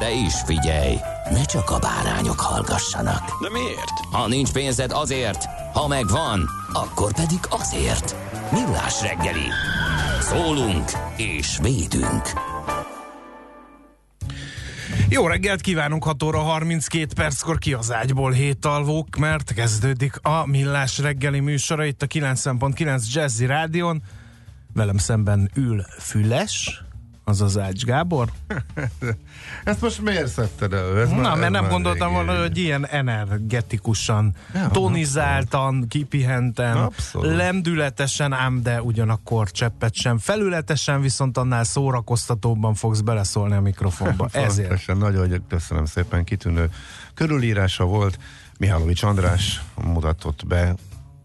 De is figyelj, ne csak a bárányok hallgassanak. De miért? Ha nincs pénzed azért, ha megvan, akkor pedig azért. Millás reggeli. Szólunk és védünk. Jó reggelt kívánunk, 6 óra 32 perckor ki az ágyból hét alvók, mert kezdődik a Millás reggeli műsora itt a 90.9 Jazzy Rádion. Velem szemben ül Füles, azaz Ács Gábor. Ezt most miért szedted elő? Ez Na, már- mert nem gondoltam volna, hogy ilyen energetikusan, Ja, tonizáltan, kipihenten, Abszolút. lendületesen, ám de ugyanakkor cseppet sem. Felületesen viszont annál szórakoztatóbban fogsz beleszólni a mikrofonba. Ezért. Nagyon köszönöm szépen, kitűnő körülírása volt. Mihálovics András mutatott be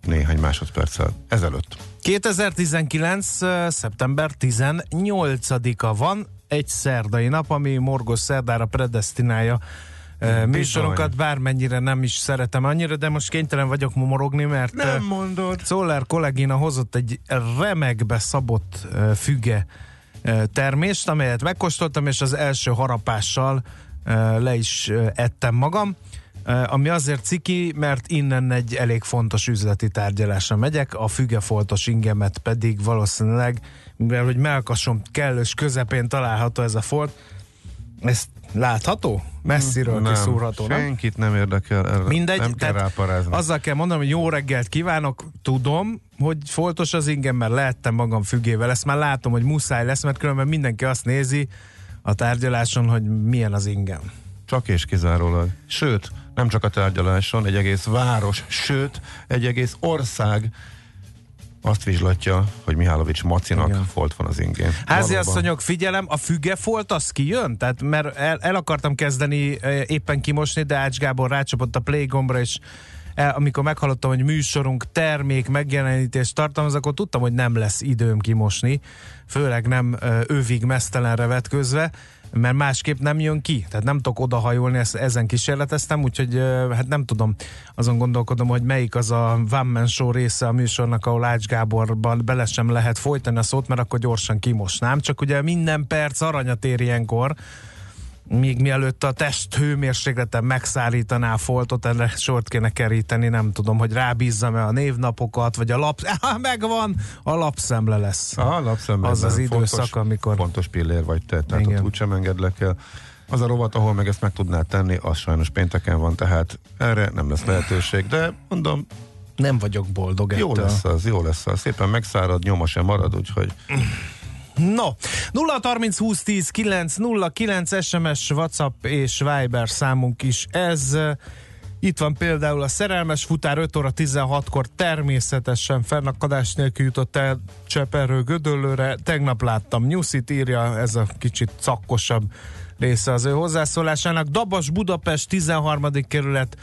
néhány másodperccel ezelőtt. 2019. ö, szeptember 18-a van, egy szerdai nap, ami morgos szerdára predestinálja ö, műsorunkat, bármennyire nem is szeretem annyira, de most kénytelen vagyok momorogni, mert Nem mondod. Szoller kollégina hozott egy remekbe szabott füge termést, amelyet megkóstoltam, és az első harapással le is ettem magam. Ö, Ami azért ciki, mert innen egy elég fontos üzleti tárgyalásra megyek, a fügefoltos ingemet pedig valószínűleg, mivel hogy melkasom kellős közepén található ez a folt, ez látható? Messziről kiszúrható, nem? senkit nem érdekel. Erre Mindegy, nem kell ráparázni. azzal kell mondanom, hogy jó reggelt kívánok, tudom, hogy foltos az ingem, mert lehettem magam függével, ezt már látom, hogy muszáj lesz, mert különben mindenki azt nézi a tárgyaláson, hogy milyen az ingem. Csak és kizárólag. Sőt, nem csak a tárgyaláson, egy egész város, sőt, egy egész ország azt vizslatja, hogy Mihálovics Macinak Igen. folt van az ingén. Háziasszonyok, figyelem, a fügefolt az kijön? Tehát, mert el, el akartam kezdeni eh, éppen kimosni, de Ács Gábor rácsapott a play gombra, és el, amikor meghallottam, hogy műsorunk termék megjelenítést tartalmaz, akkor tudtam, hogy nem lesz időm kimosni, főleg nem ö, övig mesztelenre vetközve, mert másképp nem jön ki. Tehát nem tudok odahajolni, ezt, ezen kísérleteztem, úgyhogy hát nem tudom, azon gondolkodom, hogy melyik az a One Man Show része a műsornak, ahol Ács Gáborban bele sem lehet folytani a szót, mert akkor gyorsan kimosnám. Csak ugye minden perc aranyat ér ilyenkor, még mielőtt a test hőmérsékleten megszállítaná a foltot, erre sort kéne keríteni, nem tudom, hogy rábízzam-e a névnapokat, vagy a lap... Ah, megvan, a lapszemle lesz. A lapszemben Az az időszak, fontos, amikor- Fontos pillér vagy te, tehát Igen. ott úgysem engedlek el. Az a rovat, ahol meg ezt meg tudnád tenni, az sajnos pénteken van, tehát erre nem lesz lehetőség, de mondom, Nem vagyok boldog jó ettől. lesz az, jó lesz az. Szépen megszárad, nyoma sem marad, úgyhogy No, 0 30 20 10 9 0 9 SMS, WhatsApp és Viber számunk is ez. Itt van például a szerelmes futár 5 óra 16-kor természetesen fennakadás nélkül jutott el Cseperről Gödöllőre. Tegnap láttam Nyuszit írja, ez a kicsit szakkosabb része az ő hozzászólásának. Dabas Budapest 13. kerület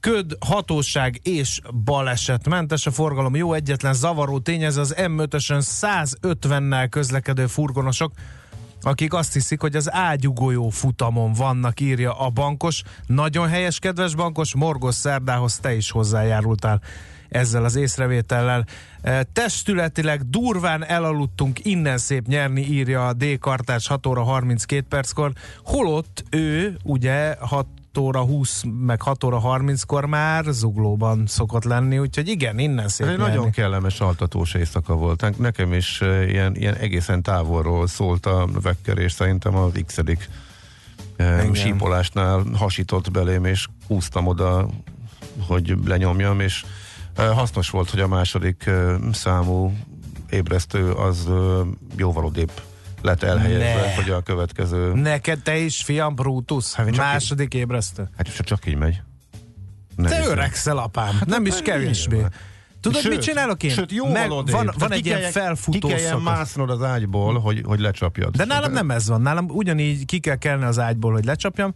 köd, hatóság és balesetmentes a forgalom. Jó, egyetlen zavaró tényező az M5-ösön 150-nel közlekedő furgonosok, akik azt hiszik, hogy az ágyugójó futamon vannak, írja a bankos. Nagyon helyes, kedves bankos, Morgos Szerdához te is hozzájárultál ezzel az észrevétellel. E, Testületileg durván elaludtunk, innen szép nyerni, írja a D-kartás 6 óra 32 perckor, holott ő ugye 6 óra 20, meg 6 óra 30-kor már zuglóban szokott lenni, úgyhogy igen, innen szép Ez egy nagyon kellemes altatós éjszaka volt. Nekem is eh, ilyen, ilyen egészen távolról szólt a vekker, és szerintem az x Igen. sípolásnál hasított belém, és húztam oda, hogy lenyomjam, és hasznos volt, hogy a második számú ébresztő az jóval odébb lett elhelyezve, ne. hogy a következő... Neked te is, fiam, Brutus, hát, második így, ébresztő. Hát csak így megy. Nem te öregszel, apám, hát nem is kevésbé. Tudod, sőt, mit csinálok én? Sőt, jó Meg, van, van egy ilyen felfutó Ki kelljen másznod az ágyból, hogy, hogy lecsapjad. De nálam nem ez van. Nálam ugyanígy ki kell kelni az ágyból, hogy lecsapjam,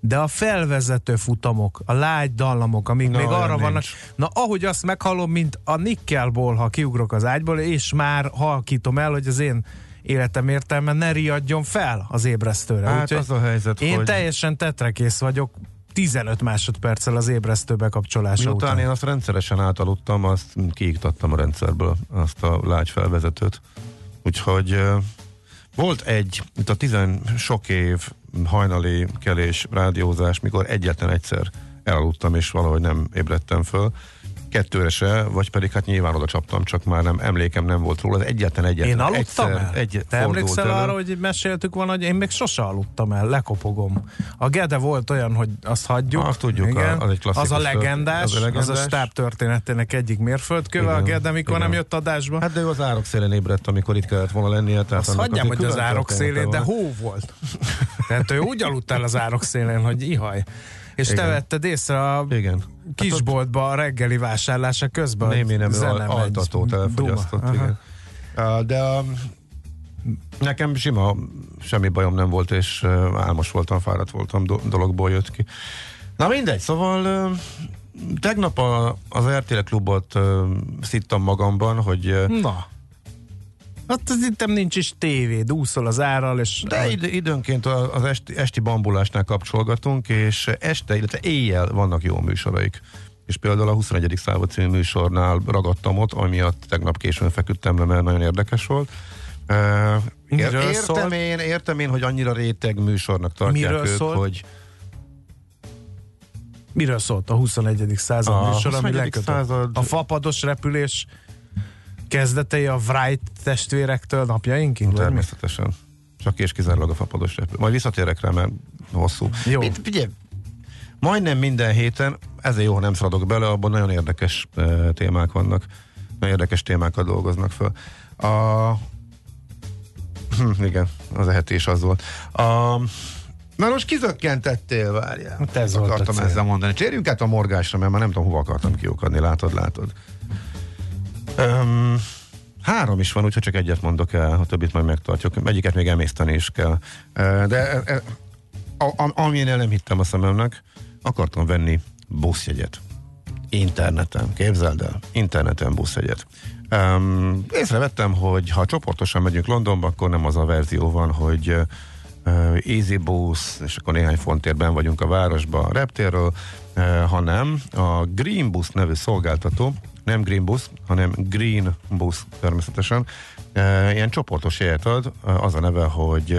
de a felvezető futamok, a lágy dallamok, amik no, még arra nincs. vannak, na ahogy azt meghallom, mint a nikkelból, ha kiugrok az ágyból, és már halkítom el, hogy az én életem értelme ne riadjon fel az ébresztőre. Hát Úgy, az a helyzet, Én hogy... teljesen tetrekész vagyok, 15 másodperccel az ébresztő bekapcsolása Miután után. én azt rendszeresen átaludtam, azt kiiktattam a rendszerből, azt a lágy felvezetőt. Úgyhogy volt egy, itt a tizen sok év hajnali kelés, rádiózás, mikor egyetlen egyszer elaludtam, és valahogy nem ébredtem föl kettőre se, vagy pedig hát nyilván oda csaptam, csak már nem emlékem nem volt róla. Az egyetlen egyetlen. Én aludtam egyszer, el? Egy Te emlékszel elő. arra, hogy meséltük volna, hogy én még sose aludtam el, lekopogom. A Gede volt olyan, hogy azt hagyjuk. Azt tudjuk, Igen, az egy Az a legendás, az a, legendás. az a stáb történetének egyik mérföldköve, Igen, a Gede, mikor Igen. nem jött adásba. Hát de ő az árok szélén ébredt, amikor itt kellett volna lennie. Tehát azt hagyjam, hogy az árok szélén, de hó volt. tehát ő úgy aludt el az árok szélén, hogy ihaj. És Igen. te vetted észre a Igen. kisboltba a reggeli vásárlása közben. Némi nem altatót elfogyasztott. Igen. De a, nekem sima, semmi bajom nem volt, és álmos voltam, fáradt voltam, dologból jött ki. Na mindegy, szóval tegnap a, az RTL klubot szittam magamban, hogy Na. Hát az itt nincs is tévé, úszol az árral, és... De id- időnként az esti, esti bambulásnál kapcsolgatunk, és este, illetve éjjel vannak jó műsoraik. És például a 21. század című műsornál ragadtam ott, amiatt tegnap későn feküdtem le, mert nagyon érdekes volt. Ér- értem, én, értem én, hogy annyira réteg műsornak tartják Miről ők, szólt? hogy Miről szólt a 21. század a műsor, ami lekötött? Század... A fapados repülés kezdetei a Wright testvérektől napjainkig? Természetesen. Csak és kizárólag a fapados repülő. Majd visszatérek rá, mert hosszú. Jó. Mit, figyelj, majdnem minden héten, ezért jó, ha nem szaladok bele, abban nagyon érdekes e, témák vannak. Nagyon érdekes témákat dolgoznak föl. A, hm, igen, az ehetés az volt. A, Na most kizökkentettél, várjál. Hát ez akartam ezzel mondani. Csérjünk át a morgásra, mert már nem tudom, hova akartam kiukadni. Látod, látod. Um, három is van, úgyhogy csak egyet mondok el, a többit majd megtartjuk. Egyiket még emészteni is kell. De uh, amilyen nem hittem a szememnek, akartam venni buszjegyet. Interneten, képzeld el, interneten buszjegyet. Um, észrevettem, hogy ha csoportosan megyünk Londonba, akkor nem az a verzió van, hogy uh, Easy Bus, és akkor néhány fontérben vagyunk a városba a reptérről, uh, hanem a Green Bus nevű szolgáltató, nem Green Bus, hanem Green Bus természetesen. E, ilyen csoportos jegyet ad, e, az a neve, hogy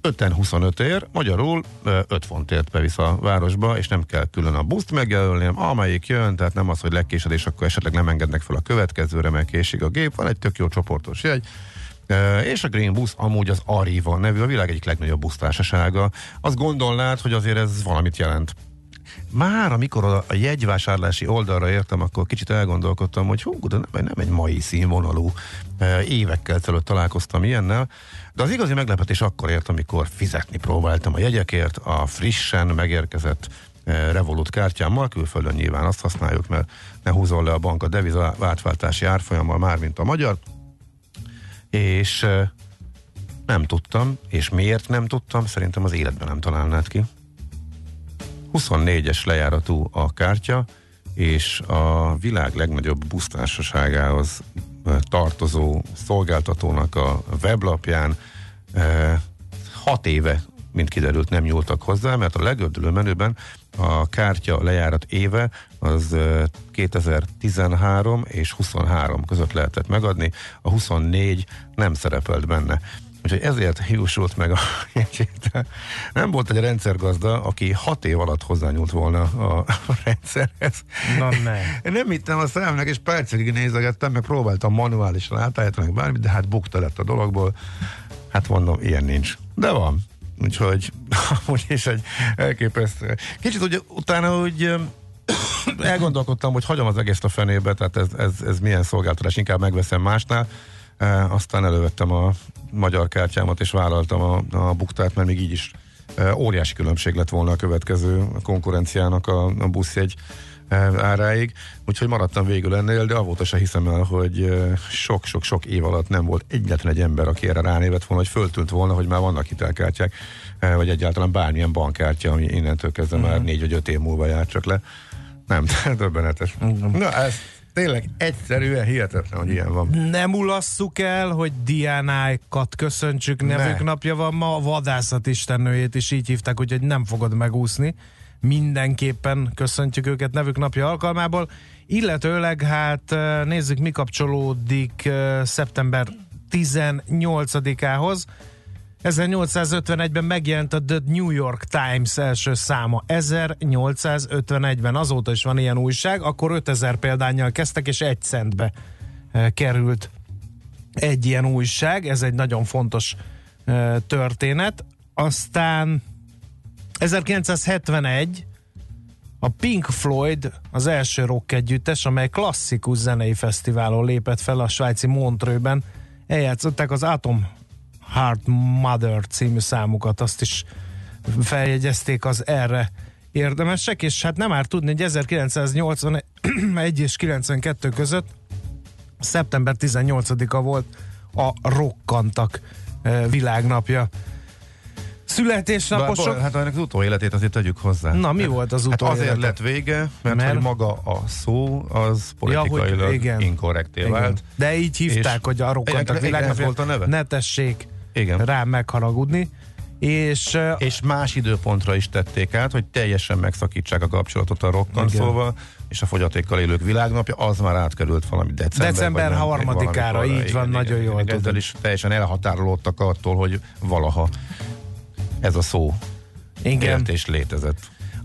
5 25 ér, magyarul 5 fontért bevisz a városba, és nem kell külön a buszt megjelölni, amelyik jön, tehát nem az, hogy legkésedés, akkor esetleg nem engednek fel a következőre, mert késik a gép, van egy tök jó csoportos jegy, és a Green Bus amúgy az Arriva nevű, a világ egyik legnagyobb busztársasága. Azt gondolnád, hogy azért ez valamit jelent. Már amikor a, jegyvásárlási oldalra értem, akkor kicsit elgondolkodtam, hogy hú, de nem, nem egy mai színvonalú, e, évekkel ezelőtt találkoztam ilyennel, de az igazi meglepetés akkor ért, amikor fizetni próbáltam a jegyekért, a frissen megérkezett e, Revolut kártyámmal, külföldön nyilván azt használjuk, mert ne húzol le a bank a deviza átváltási árfolyammal már, mint a magyar, és e, nem tudtam, és miért nem tudtam, szerintem az életben nem találnád ki. 24-es lejáratú a kártya, és a világ legnagyobb busztársaságához tartozó szolgáltatónak a weblapján hat éve, mint kiderült, nem nyúltak hozzá, mert a legördülő menüben a kártya lejárat éve az 2013 és 23 között lehetett megadni, a 24 nem szerepelt benne. Úgyhogy ezért hiúsult meg a jegyét. Nem volt egy rendszergazda, aki hat év alatt hozzányúlt volna a, rendszerhez. Na ne. Én nem hittem a szemnek, és percekig nézegettem, meg próbáltam manuálisan átállítani, meg bármit, de hát bukta lett a dologból. Hát mondom, ilyen nincs. De van. úgyhogy amúgy is egy elképesztő. Kicsit ugye utána úgy elgondolkodtam, hogy hagyom az egész a fenébe, tehát ez, ez, ez milyen szolgáltatás, inkább megveszem másnál. E, aztán elővettem a magyar kártyámat, és vállaltam a, a buktát, mert még így is e, óriási különbség lett volna a következő konkurenciának a, a buszjegy e, áráig, úgyhogy maradtam végül ennél, de avóta se hiszem el, hogy e, sok-sok-sok év alatt nem volt egyetlen egy ember, aki erre ránévett volna, hogy föltűnt volna, hogy már vannak hitelkártyák, vagy egyáltalán bármilyen bankkártya, ami innentől kezdve uh-huh. már négy vagy öt év múlva jár csak le. Nem, döbbenetes. Na, ez tényleg egyszerűen hihetetlen, hogy ilyen van. Nem ulasszuk el, hogy Diánákat köszöntsük, nevük Ne. napja van ma, a vadászat istennőjét is így hívták, úgyhogy nem fogod megúszni. Mindenképpen köszöntjük őket nevük napja alkalmából, illetőleg hát nézzük mi kapcsolódik szeptember 18-ához. 1851-ben megjelent a The New York Times első száma. 1851-ben azóta is van ilyen újság, akkor 5000 példányjal kezdtek, és egy centbe eh, került egy ilyen újság. Ez egy nagyon fontos eh, történet. Aztán 1971 a Pink Floyd az első rock együttes, amely klasszikus zenei fesztiválon lépett fel a svájci Montreux-ben. Eljátszották az Atom Heart Mother című számukat, azt is feljegyezték az erre érdemesek, és hát nem már tudni, hogy 1981 és 92 között szeptember 18-a volt a rokkantak eh, világnapja. Születésnaposok. Bár, hát ennek az utóéletét azért tegyük hozzá. Na, mi volt az Hát azért utóélete? lett vége, mert, Mert- hogy maga a szó az politikailag Ja, hogy igen. inkorrekté Igen. vált. De így hívták, És- hogy a rokkantak Igen, ez világnapja. volt a neve? Ne tessék Igen. rá megharagudni. És, És más időpontra is tették át, hogy teljesen megszakítsák a kapcsolatot a rokkanszóval, és a fogyatékkal élők világnapja, az már átkerült valami december. December nem, harmadikára, így van, nagyon jól Ezzel tudod. is teljesen elhatárolódtak attól, hogy valaha ez a szó igen. és létezett.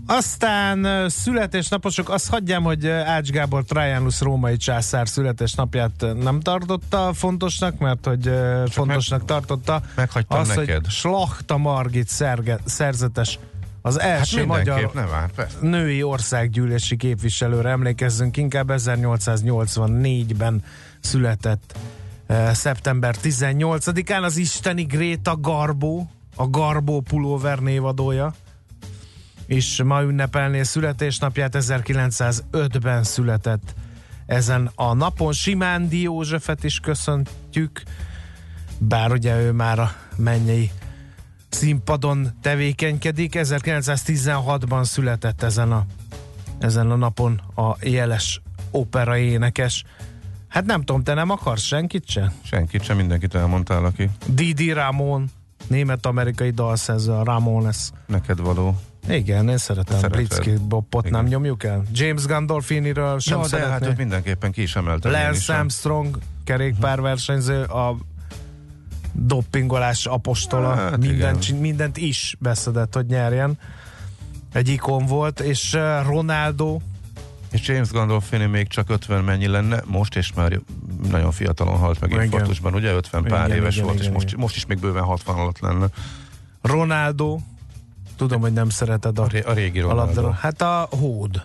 Aztán születésnaposok, azt hagyjám, hogy Ács Gábor Trajanus római császár születésnapját nem tartotta fontosnak, mert hogy ö, fontosnak tartotta meghagytam az, neked. hogy Slachta Margit szerge, szerzetes az Hát első mindenképp, magyar nem áll, persze. női országgyűlési képviselőre emlékezzünk, inkább 1884-ben született szeptember 18-án az isteni Gréta Garbó, a Garbó pulóver névadója, és ma ünnepelné születésnapját 1905-ben született ezen a napon. Simándi Józsefet is köszöntjük, bár ugye ő már a mennyei színpadon tevékenykedik. 1916-ban született ezen a, ezen a napon a jeles opera énekes. Hát nem tudom, te nem akarsz senkit se? Senkit sem, mindenkit elmondtál, aki Didi Ramon, német-amerikai dalszerző, a Ramones. neked való. Igen, én szeretem. Blitzky Bopot nem nyomjuk el? James Gandolfiniről sem Jó, de hát őt mindenképpen ki is emeltem. Lance Armstrong, kerékpárversenyző, a doppingolás apostola, Hát mindent, igen. mindent is beszedett, hogy nyerjen. Egy ikon volt, és uh, Ronaldo, És James Gandolfini még csak 50 mennyi lenne, most és már nagyon fiatalon halt meg infarktusban, ugye 50 pár Igen, éves igen, volt, igen, és most, igen. most is még bőven 60 alatt lenne. Ronaldo, tudom, hogy nem szereted a, A, ré, a régi a Ronaldo. labdarúgó. Hát a hód.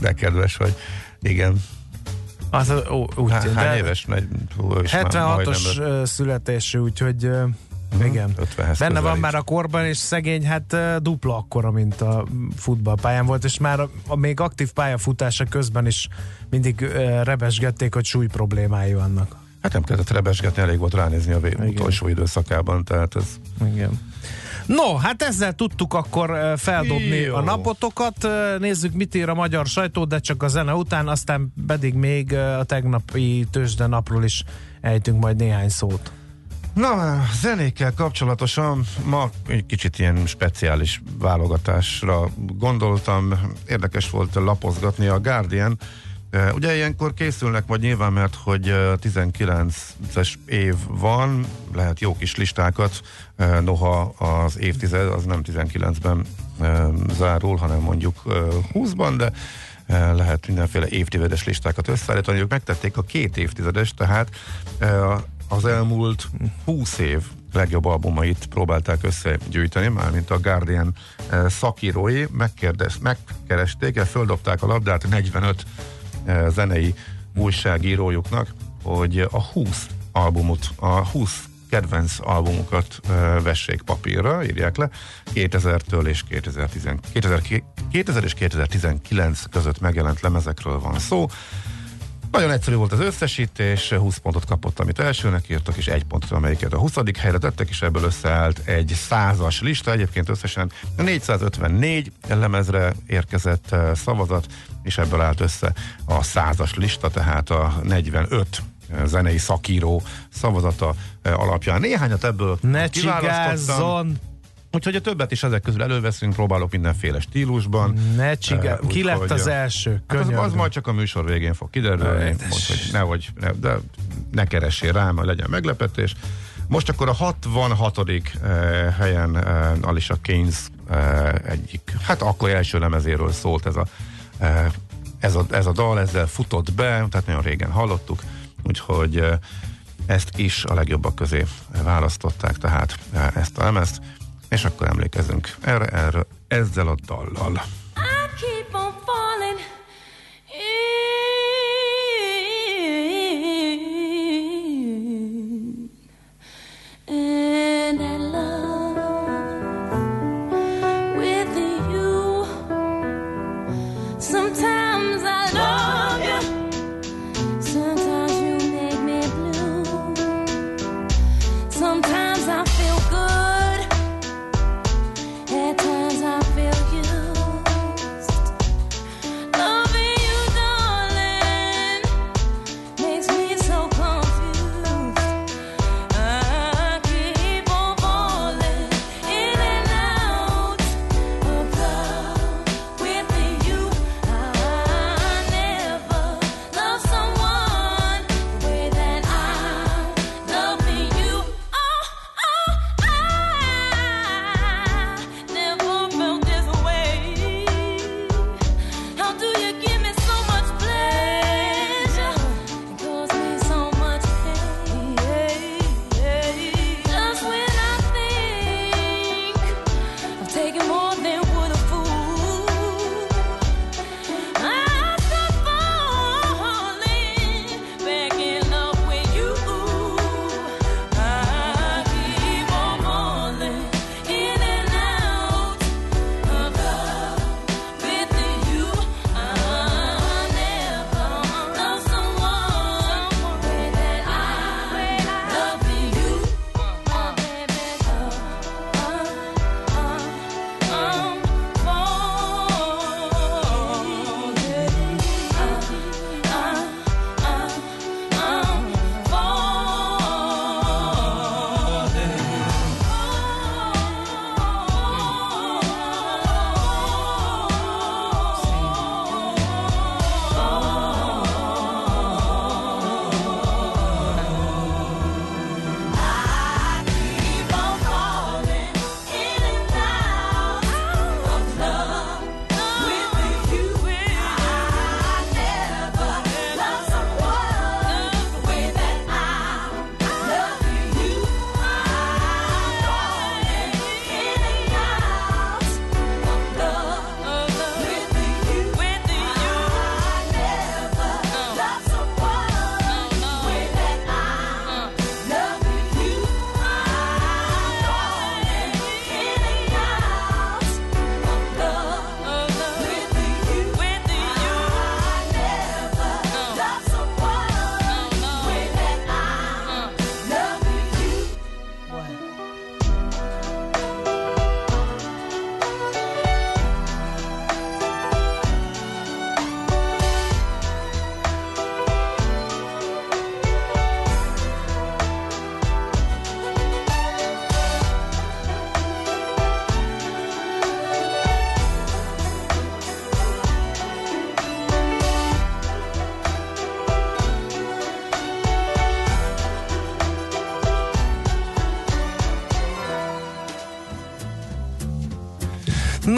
De kedves vagy. Igen. Az, ó, úgy, Há, hány éves? Negy, hú, ő is már 76-os majdnem ö, születésű, úgyhogy ö, igen. 50-hez Benne van közelít. már a korban, és szegény, hát dupla akkora, mint a futballpályán volt, és már a, a még aktív pályafutása közben is mindig ö, rebesgették, hogy súly problémái vannak. Hát nem kellett rebesgetni, elég volt ránézni a vé- utolsó időszakában, tehát ez Igen. No, hát ezzel tudtuk akkor feldobni Jó. a napotokat. Nézzük, mit ír a magyar sajtó, de csak a zene után, aztán pedig még a tegnapi tőzsde napról is ejtünk majd néhány szót. Na, zenékkel kapcsolatosan ma egy kicsit ilyen speciális válogatásra gondoltam. Érdekes volt lapozgatni a Guardian. Ugye ilyenkor készülnek majd nyilván, mert hogy eh, 19-es év van, lehet jó kis listákat, noha az évtized az nem 19-ben eh, zárul, hanem mondjuk eh, 20-ban, de eh, lehet mindenféle évtizedes listákat összeállítani. Ők megtették a két évtizedes, tehát eh, az elmúlt 20 év legjobb albumait próbálták összegyűjteni, mármint a Guardian szakírói megkérdez, megkeresték, földobták a labdát 45 eh, zenei újságírójuknak, hogy a 20 albumot, a 20 kedvenc albumukat uh, vessék papírra, írják le, 2000-től és 2010, 2000, 2000 és 2019 között megjelent lemezekről van szó. Nagyon egyszerű volt az összesítés, 20 pontot kapott, amit elsőnek írtak, és egy pontot, amelyiket a 20. helyre tettek, és ebből összeállt egy százas lista. Egyébként összesen 454 lemezre érkezett szavazat, és ebből állt össze a százas lista, tehát a 45 zenei szakíró szavazata alapján. Néhányat ebből Ne csigázzon! Úgyhogy a többet is ezek közül előveszünk, próbálok mindenféle stílusban. Ne csigá... Uh, Ki lett az első? Hát az, az majd csak a műsor végén fog kiderülni, hogy nehogy, ne, de ne keressél rám, legyen meglepetés. Most akkor a 66. Uh, helyen Alicia Keynes egyik, hát akkor első lemezéről szólt ez a, ez a, ez a dal, ezzel futott be, tehát nagyon régen hallottuk, úgyhogy ezt is a legjobbak közé választották, tehát ezt a lemezt, és akkor emlékezünk erre, erre ezzel a dallal.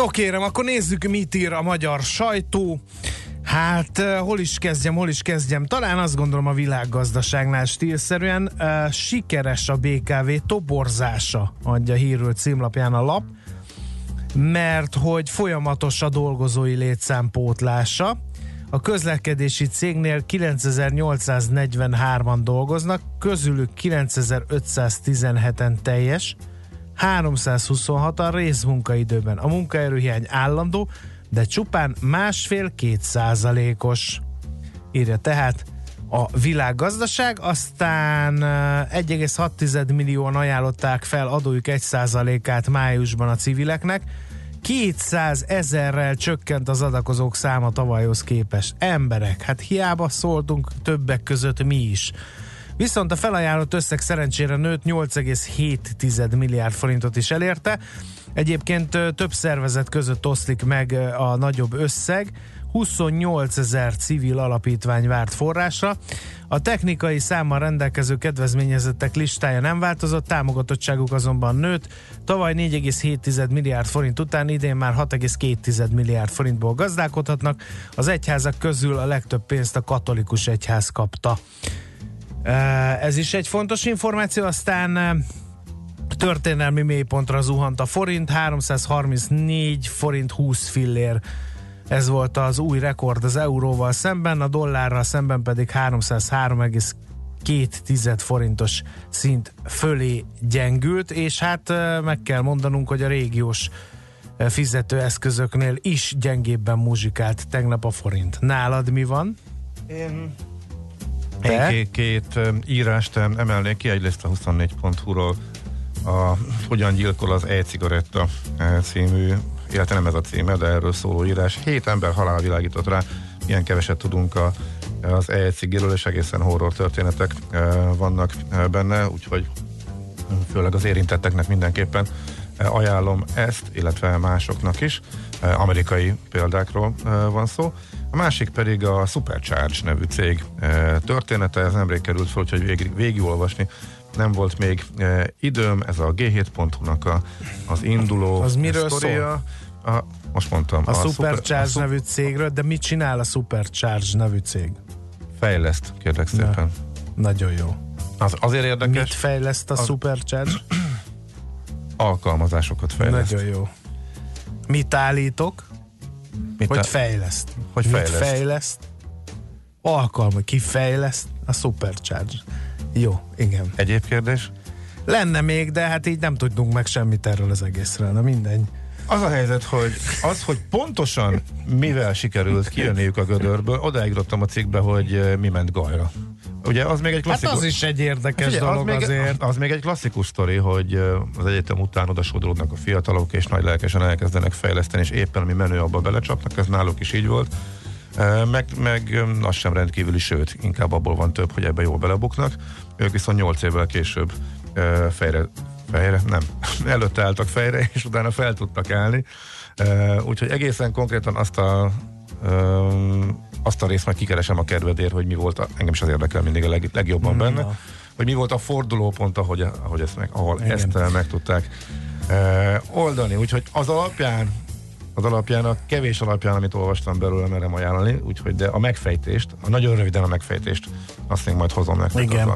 No kérem, akkor nézzük, mit ír a magyar sajtó. Hát, uh, hol is kezdjem, hol is kezdjem? Talán azt gondolom a világgazdaságnál stílszerűen uh, sikeres a BKV toborzása, adja hírül címlapján a lap, mert hogy folyamatos a dolgozói létszámpótlása. A közlekedési cégnél 9843-an dolgoznak, közülük 9517-en teljes, 326-an részmunkaidőben. A munkaerőhiány állandó, de csupán másfél-két százalékos. Írja tehát a világgazdaság, aztán 1,6 millióan ajánlották fel adójuk 1 százalékát májusban a civileknek, 200 ezerrel csökkent az adakozók száma tavalyhoz képest. Emberek, hát hiába szóltunk többek között mi is. Viszont a felajánlott összeg szerencsére nőtt 8,7 milliárd forintot is elérte. Egyébként több szervezet között oszlik meg a nagyobb összeg. 28 ezer civil alapítvány várt forrásra. A technikai számmal rendelkező kedvezményezettek listája nem változott, támogatottságuk azonban nőtt. Tavaly 4,7 milliárd forint után idén már 6,2 milliárd forintból gazdálkodhatnak. Az egyházak közül a legtöbb pénzt a katolikus egyház kapta. Ez is egy fontos információ, aztán történelmi mélypontra zuhant a forint, 334 forint 20 fillér ez volt az új rekord az euróval szemben, a dollárral szemben pedig 303,2 forintos szint fölé gyengült, és hát meg kell mondanunk, hogy a régiós fizetőeszközöknél is gyengébben muzsikált tegnap a forint. Nálad mi van? Én én két, írást emelnék ki, egyrészt a 24.hu-ról a Hogyan gyilkol az e-cigaretta című, illetve nem ez a címe, de erről szóló írás. Hét ember halál világított rá, milyen keveset tudunk a, az e-cigiről, és egészen horror történetek vannak benne, úgyhogy főleg az érintetteknek mindenképpen ajánlom ezt, illetve másoknak is. Amerikai példákról van szó. A másik pedig a Supercharge nevű cég története, ez nemrég került fel, úgyhogy végig, végigolvasni nem volt még időm, ez a G7.hu-nak a, az induló Az miről sztoria. A, most mondtam. A, a Supercharge super, a nevű cégről, de mit csinál a Supercharge nevű cég? Fejleszt, kérlek szépen. Na, nagyon jó. Az, azért érdekes. Mit fejleszt a, a Supercharge? Alkalmazásokat fejleszt. Nagyon jó. Mit állítok? Mit hogy fejleszt. Hogy Mit fejleszt? fejleszt? Alkalma, ki fejleszt? A Supercharge. Jó, igen. Egyéb kérdés? Lenne még, de hát így nem tudunk meg semmit erről az egészről. Na mindegy. Az a helyzet, hogy az, hogy pontosan mivel sikerült kijönniük a gödörből, odáig a cikkbe, hogy mi ment gajra. Ugye az még egy klasszikus... Hát az is egy érdekes Ugye, dolog az még, azért. Az még egy klasszikus sztori, hogy az egyetem után odasodródnak a fiatalok, és nagy lelkesen elkezdenek fejleszteni, és éppen ami menő abba belecsapnak, ez náluk is így volt. Meg, meg az sem rendkívüli, sőt, inkább abból van több, hogy ebbe jól belebuknak. Ők viszont 8 évvel később fejre, fejre, nem, előtte álltak fejre, és utána fel tudtak állni. Úgyhogy egészen konkrétan azt a azt a részt meg kikeresem a kedvedért, hogy mi volt, a, engem is az érdekel mindig a leg, legjobban benne, Na. hogy mi volt a fordulópont, ahogy, ahogy ezt meg, ahol Igen. ezt meg tudták uh, oldani. Úgyhogy az alapján az alapján, a kevés alapján, amit olvastam belőle, merem ajánlani, úgyhogy de a megfejtést, a nagyon röviden a megfejtést, azt még majd hozom nektek. Igen.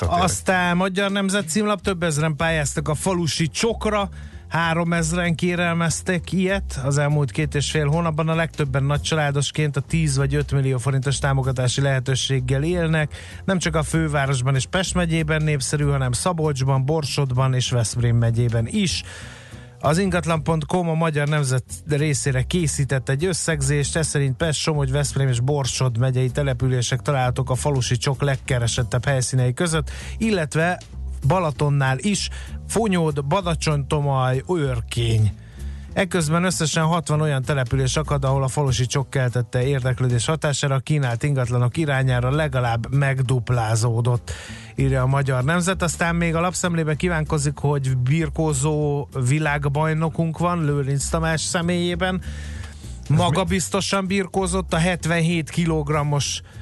Aztán Magyar Nemzet címlap több ezeren pályáztak a falusi csokra, 3000-en kérelmeztek ilyet az elmúlt két és fél hónapban, a legtöbben nagy családosként a 10 vagy 5 millió forintos támogatási lehetőséggel élnek, nem csak a fővárosban és Pest megyében népszerű, hanem Szabolcsban, Borsodban és Veszprém megyében is. Az ingatlan.com a Magyar Nemzet részére készített egy összegzést, ez szerint Pest, Somogy, Veszprém és Borsod megyei települések találhatók a falusi csok legkeresettebb helyszínei között, illetve Balatonnál is, Fonyód, Badacsony-Tomaj, Őrkény. Ekközben összesen 60 olyan település akad, ahol a falusi csok keltette érdeklődés hatására a kínált ingatlanok irányára legalább megduplázódott, írja a Magyar Nemzet. Aztán még a lapszemlében kívánkozik, hogy birkózó világbajnokunk van Lőrinc Tamás személyében. Maga biztosan birkózott a 77 kg-os ö,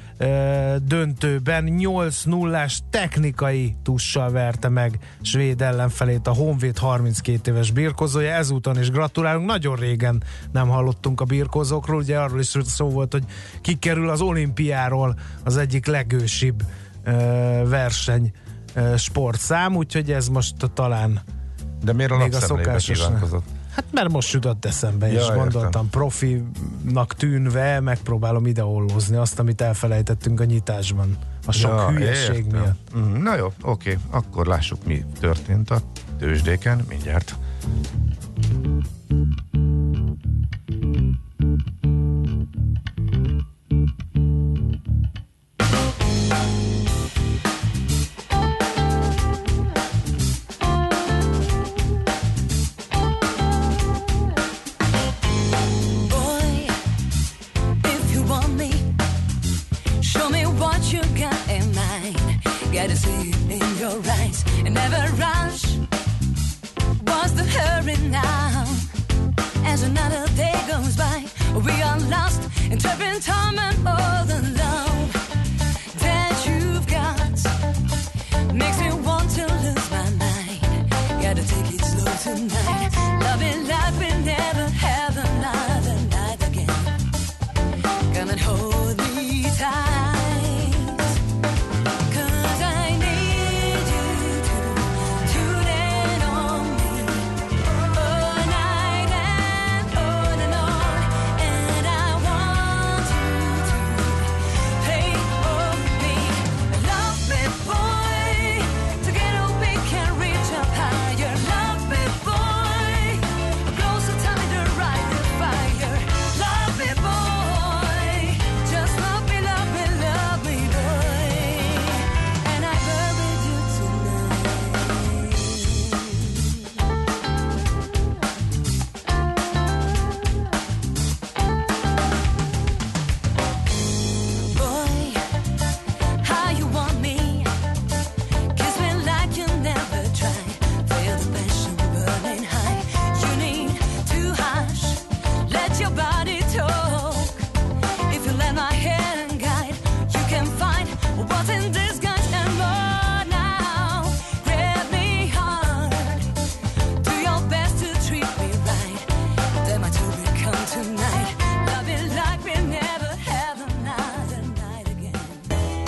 döntőben 8 0 technikai tussal verte meg svéd ellenfelét a Honvéd 32 éves birkozója. Ezúton is gratulálunk. Nagyon régen nem hallottunk a birkozókról. Ugye arról is szó volt, hogy kikerül az olimpiáról az egyik legősibb verseny sportszám, úgyhogy ez most talán De miért a Még a szokásos kívánkozott? Hát mert most jutott eszembe, és Ja, értem. gondoltam, profinak tűnve megpróbálom ideollózni azt, amit elfelejtettünk a nyitásban. A sok ja, hülyeség értem. miatt. Mhm, Na jó, oké, akkor lássuk, mi történt a tőzsdéken mindjárt.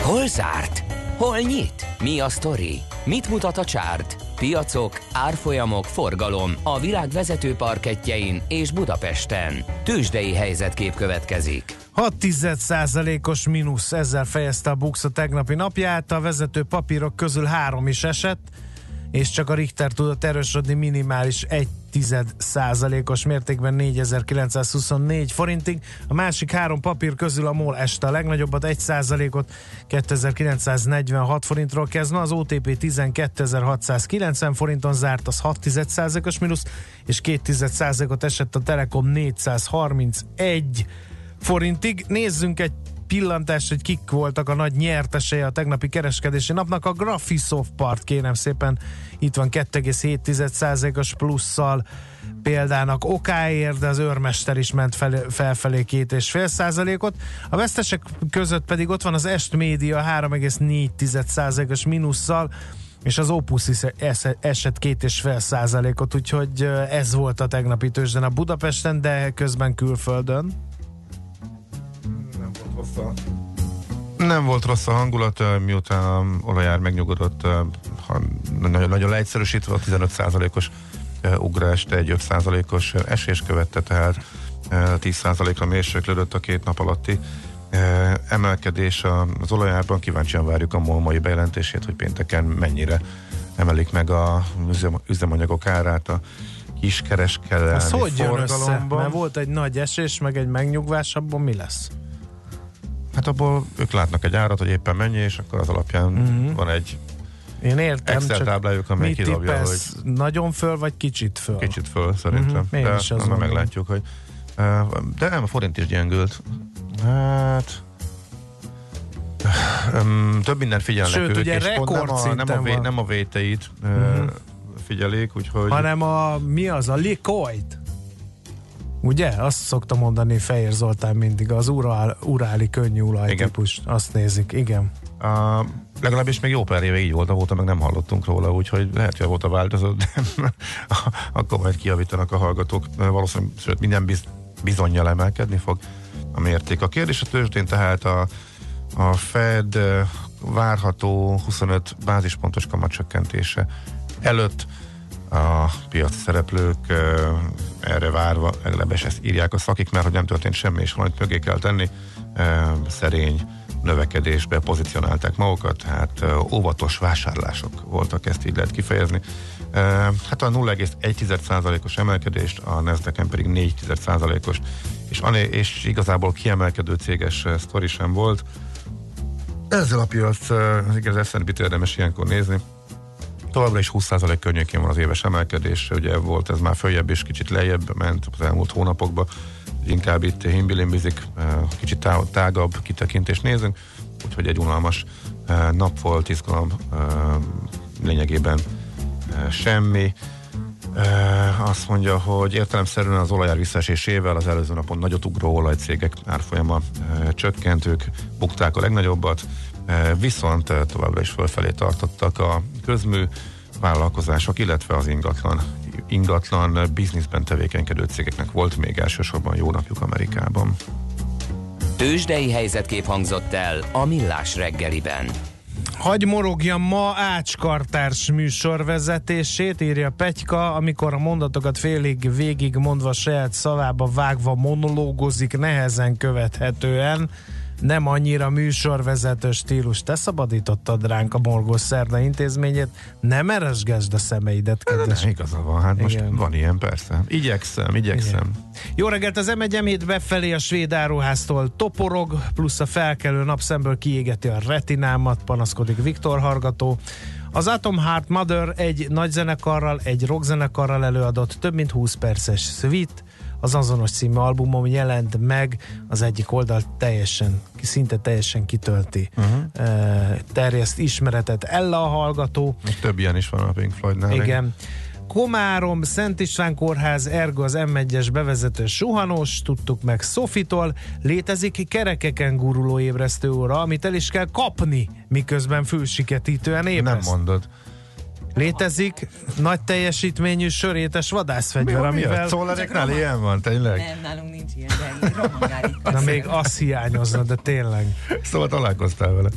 Hol zárt? Hol nyit? Mi a sztori? Mit mutat a csárt? Piacok, árfolyamok, forgalom a világ vezető parketjein és Budapesten. Tősdei helyzetkép következik. 6% os mínusz, ezzel fejezte a Bux a tegnapi napját, a vezető papírok közül három is esett, és csak a Richter tudott erősödni minimális 1 százalékos mértékben 4924 forintig. A másik három papír közül a MOL este a legnagyobbat 1 százalékot 2946 forintról kezdve, az OTP 12690 forinton zárt, az 6 százalékos mínusz, és 2 százalékot esett a Telekom 431 forintig. Nézzünk egy pillantást, hogy kik voltak a nagy nyertesei a tegnapi kereskedési napnak. A Graphisoft part kérem szépen itt van 2,7%-os plusszal példának okáért, de az őrmester is ment fel, felfelé 2,5%-ot. A vesztesek között pedig ott van az Est Media 3,4%-os mínusszal, és az Opus is es- esett két és fél százalékot, úgyhogy ez volt a tegnapi tőzsden a Budapesten, de közben külföldön. Nem volt rossz a hangulat, miután a olajár megnyugodott, ha nagyon, nagyon leegyszerűsítve a 15%-os ö, ugrást egy 5%-os esés követte, tehát ö, 10%-ra mérséklődött a két nap alatti emelkedés a- az olajárban. Kíváncsian várjuk a MOL mai bejelentését, hogy pénteken mennyire emelik meg a üzem, üzemanyagok árát a kiskereskedelmi Ez hogy jön össze? forgalomban. Mert volt egy nagy esés, meg egy megnyugvás, abban mi lesz? Hát abból ők látnak egy árat, hogy éppen mennyi, és akkor az alapján Mhm. van egy Én értem, Excel csak táblájuk, amely mit kidobja, tippelsz? Nagyon föl, vagy kicsit föl? kicsit föl szerintem. Mhm, én de is gondolom. meglátjuk, hogy uh, de nem, a forint is gyengült. Hát um, több minden figyelnek Sőt, ők, ugye és pont nem a, nem, a, vé, nem a véteit uh, figyelik, úgyhogy Hanem a, mi az, a likoit? Ugye? Azt szokta mondani Fehér Zoltán mindig, az urál, uráli könnyű olaj típus. Azt nézik, igen. Uh, legalábbis még jó pár éve így volt, avóta meg nem hallottunk róla, úgyhogy lehet, hogy avóta változott, de akkor majd kiavítanak a hallgatók. Valószínűleg, sőt, minden biz, bizonyal emelkedni fog a mérték. A kérdés a tőzsdén tehát a, a Fed eh, várható 25 bázispontos kamatcsökkentése előtt a piac szereplők erre várva, legalábbis ezt írják a szakik, mert hogy nem történt semmi, és valamit mögé kell tenni, szerény növekedésbe pozícionálták magukat, tehát ö, óvatos vásárlások voltak, ezt így lehet kifejezni. Hát a 0,1%-os emelkedést, a nasdaq pedig 4%-os, és, és igazából kiemelkedő céges sztori sem volt. Ezzel a piac, igaz, az S&P-t érdemes ilyenkor nézni. Továbbra is 20% környékén van az éves emelkedés, ugye volt ez már följebb és kicsit lejjebb ment az elmúlt hónapokban, inkább itt himbilimbizik, eh, kicsit tá- tágabb kitekintést nézünk, úgyhogy egy unalmas eh, nap volt, izgalom eh, lényegében semmi. Azt mondja, hogy értelemszerűen az olajár visszaesésével az előző napon nagyot ugró olajcégek árfolyama csökkent, ők bukták a legnagyobbat, viszont eh, továbbra is fölfelé tartottak a közmű vállalkozások, illetve az ingatlan ingatlan bizniszben tevékenykedő cégeknek volt még elsősorban jó napjuk Amerikában. Tőzsdei helyzetkép hangzott el a Millás reggeliben. Hagy morogjam ma Ácskartárs műsorvezetését, írja Petyka, amikor a mondatokat félig végig mondva saját szavába vágva monológozik nehezen követhetően, nem annyira műsorvezető stílus. Te szabadítottad ránk a Morgos Szerda intézményét, nem eresgesd a szemeidet, kedves Nem, igaza van, hát most Igen. van ilyen persze. Igyekszem, igyekszem. Jó reggelt, az m befelé a svéd áruháztól toporog, plusz a felkelő napszemből kiégeti a retinámat, panaszkodik Viktor Hargató. Az Atom Heart Mother egy nagy zenekarral, egy rockzenekarral előadott több mint 20 perces suite, az azonos című albumom jelent meg, az egyik oldal teljesen, szinte teljesen kitölti. Uh-huh. Terjeszt ismeretet Ella a hallgató, Még több ilyen is van a Pink Floydnál. igen. Komárom, Szent István Kórház, ergo az M1-es bevezető suhanós, tudtuk meg Szofitól, létezik kerekeken guruló ébresztő óra, amit el is kell kapni, miközben fülsiketítően Nem ébreszt. mondod. Létezik nagy teljesítményű sörétes vadászfegyver, Mi amivel... a Szólereknál ilyen van, tényleg? Nem, nálunk nincs ilyen, de itt. Na még az hiányozna, de tényleg. Szóval találkoztál vele.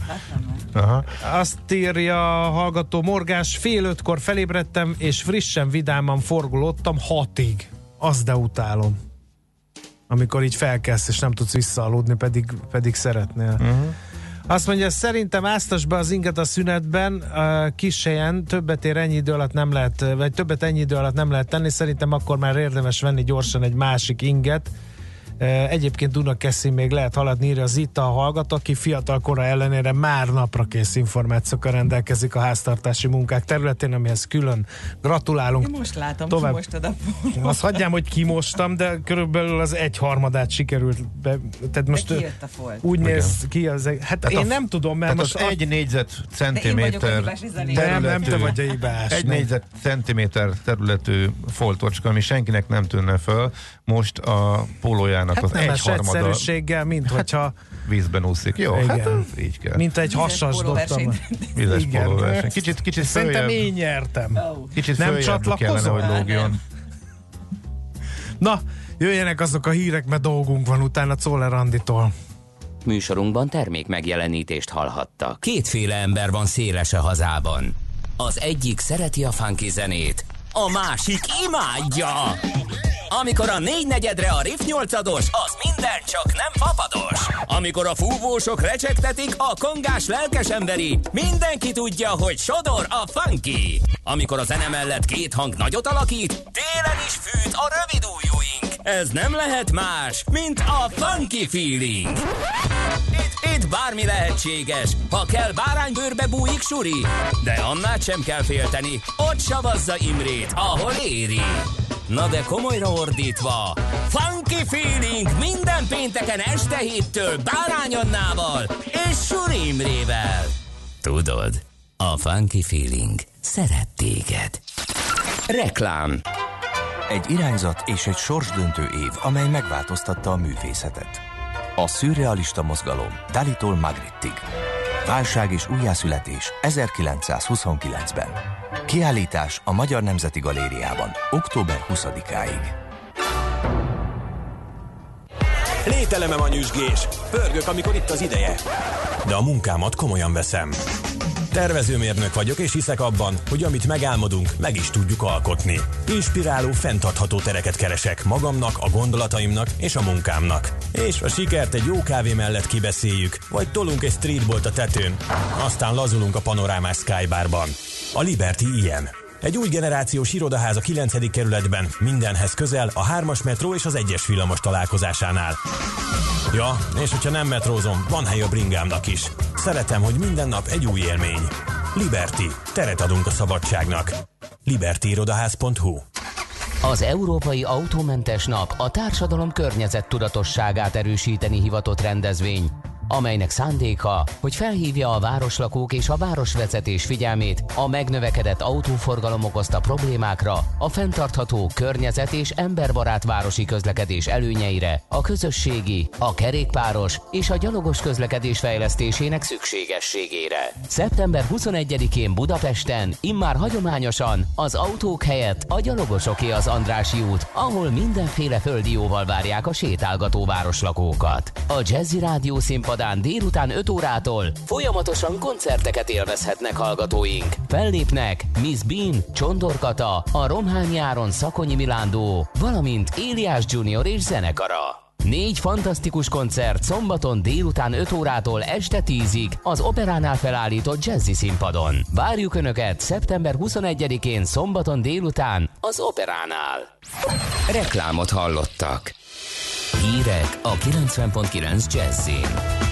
Aha. Azt írja a hallgató Morgás, fél ötkor felébredtem, és frissen, vidáman forgolódtam hatig. Az de utálom. Amikor így felkelsz, és nem tudsz visszaaludni, pedig, pedig szeretnél. Uh-huh. Azt mondja, szerintem áztas be az inget a szünetben, uh, kis helyen, többet ér ennyi idő alatt nem lehet, vagy többet ennyi idő alatt nem lehet tenni, szerintem akkor már érdemes venni gyorsan egy másik inget. Egyébként Dunakeszin még lehet haladni, írja az itt a hallgató, aki fiatal kora ellenére már napra kész információkkal rendelkezik a háztartási munkák területén, amihez külön gratulálunk. Én most látom, Tovább. Kimostad a pólót. Azt hagyjám, hogy kimostam, de körülbelül az egyharmadát sikerült be, tehát most De ö, kijött a folt. úgy Igen. néz ki az egy, hát, Tehát én a- nem tudom, mert most az egy négyzet centiméter hibás, ez a lényeg. de nem, nem te területű- vagy a hibás. Egy nem. négyzet centiméter területű foltocska, ami senkinek nem tűnne föl, most a pólójának Hát az nem egyharmada egyszerűséggel, mint hogyha vízben úszik. Jó, Igen. hát ez így kell. mint egy Vizes hasas dobtam. Vizes pólóverseny. Kicsit, kicsit Szerintem följebb, én nyertem. Kicsit Nem kellene, hogy lógjon. Na, jöjjenek azok a hírek, mert dolgunk van utána Czoller Anditól. Műsorunkban termék megjelenítést hallhattak. Kétféle ember van széles a hazában. Az egyik szereti a funky zenét, a másik imádja. Amikor a négy negyedre a riff nyolcados, az minden csak nem fapados. Amikor a fúvósok recsegtetik, a kongás lelkes emberi, mindenki tudja, hogy sodor a funky. Amikor a zene mellett két hang nagyot alakít, télen is fűt a rövid ujjúink. Ez nem lehet más, mint a funky feeling. Itt, itt bármi lehetséges, ha kell báránybőrbe bújik suri, de annál sem kell félteni, ott savazza Imrét, ahol éri. Na de komolyra ordítva, Funky Feeling minden pénteken este héttől Bárány Annával és Suri Imrével. Tudod, a Funky Feeling szeret téged. Reklám Egy irányzat és egy sorsdöntő év, amely megváltoztatta a művészetet. A szürrealista mozgalom Dalitól Magrittig. Válság és újjászületés 1929-ben. Kiállítás a Magyar Nemzeti Galériában október 20-áig. Lételemem a nyüzsgés. Pörgök, amikor itt az ideje. De a munkámat komolyan veszem. Tervezőmérnök vagyok, és hiszek abban, hogy amit megálmodunk, meg is tudjuk alkotni. Inspiráló, fenntartható tereket keresek magamnak, a gondolataimnak és a munkámnak. És a sikert egy jó kávé mellett kibeszéljük, vagy tolunk egy streetbolt a tetőn, aztán lazulunk a panorámás skybarban. A Liberty ilyen. Egy új generációs irodaház a 9. kerületben, mindenhez közel, a 3-as metró és az 1-es villamos találkozásánál. Ja, és hogyha nem metrózom, van hely a bringámnak is. Szeretem, hogy minden nap egy új élmény. Liberty. Teret adunk a szabadságnak. libertyirodaház.hu Az Európai Autómentes Nap a társadalom környezettudatosságát erősíteni hivatott rendezvény, amelynek szándéka, hogy felhívja a városlakók és a városvezetés figyelmét a megnövekedett autóforgalom okozta problémákra, a fenntartható környezet és emberbarát városi közlekedés előnyeire, a közösségi, a kerékpáros és a gyalogos közlekedés fejlesztésének szükségességére. Szeptember 21-én Budapesten immár hagyományosan az autók helyett a gyalogosoké az Andrási út, ahol mindenféle földi jóval várják a sétálgató városlakókat. A Jazzy Rádió színpadán délután 5 órától folyamatosan koncerteket élvezhetnek hallgatóink. Fellépnek Miss Bean, Csondorkata, a Romhány Áron Szakonyi Milándó, valamint Éliás Junior és zenekara. Négy fantasztikus koncert szombaton délután 5 órától este 10-ig az Operánál felállított jazzy színpadon. Várjuk Önöket szeptember 21-én szombaton délután az Operánál. Reklámot hallottak. Hírek a 90.9 Jazzin.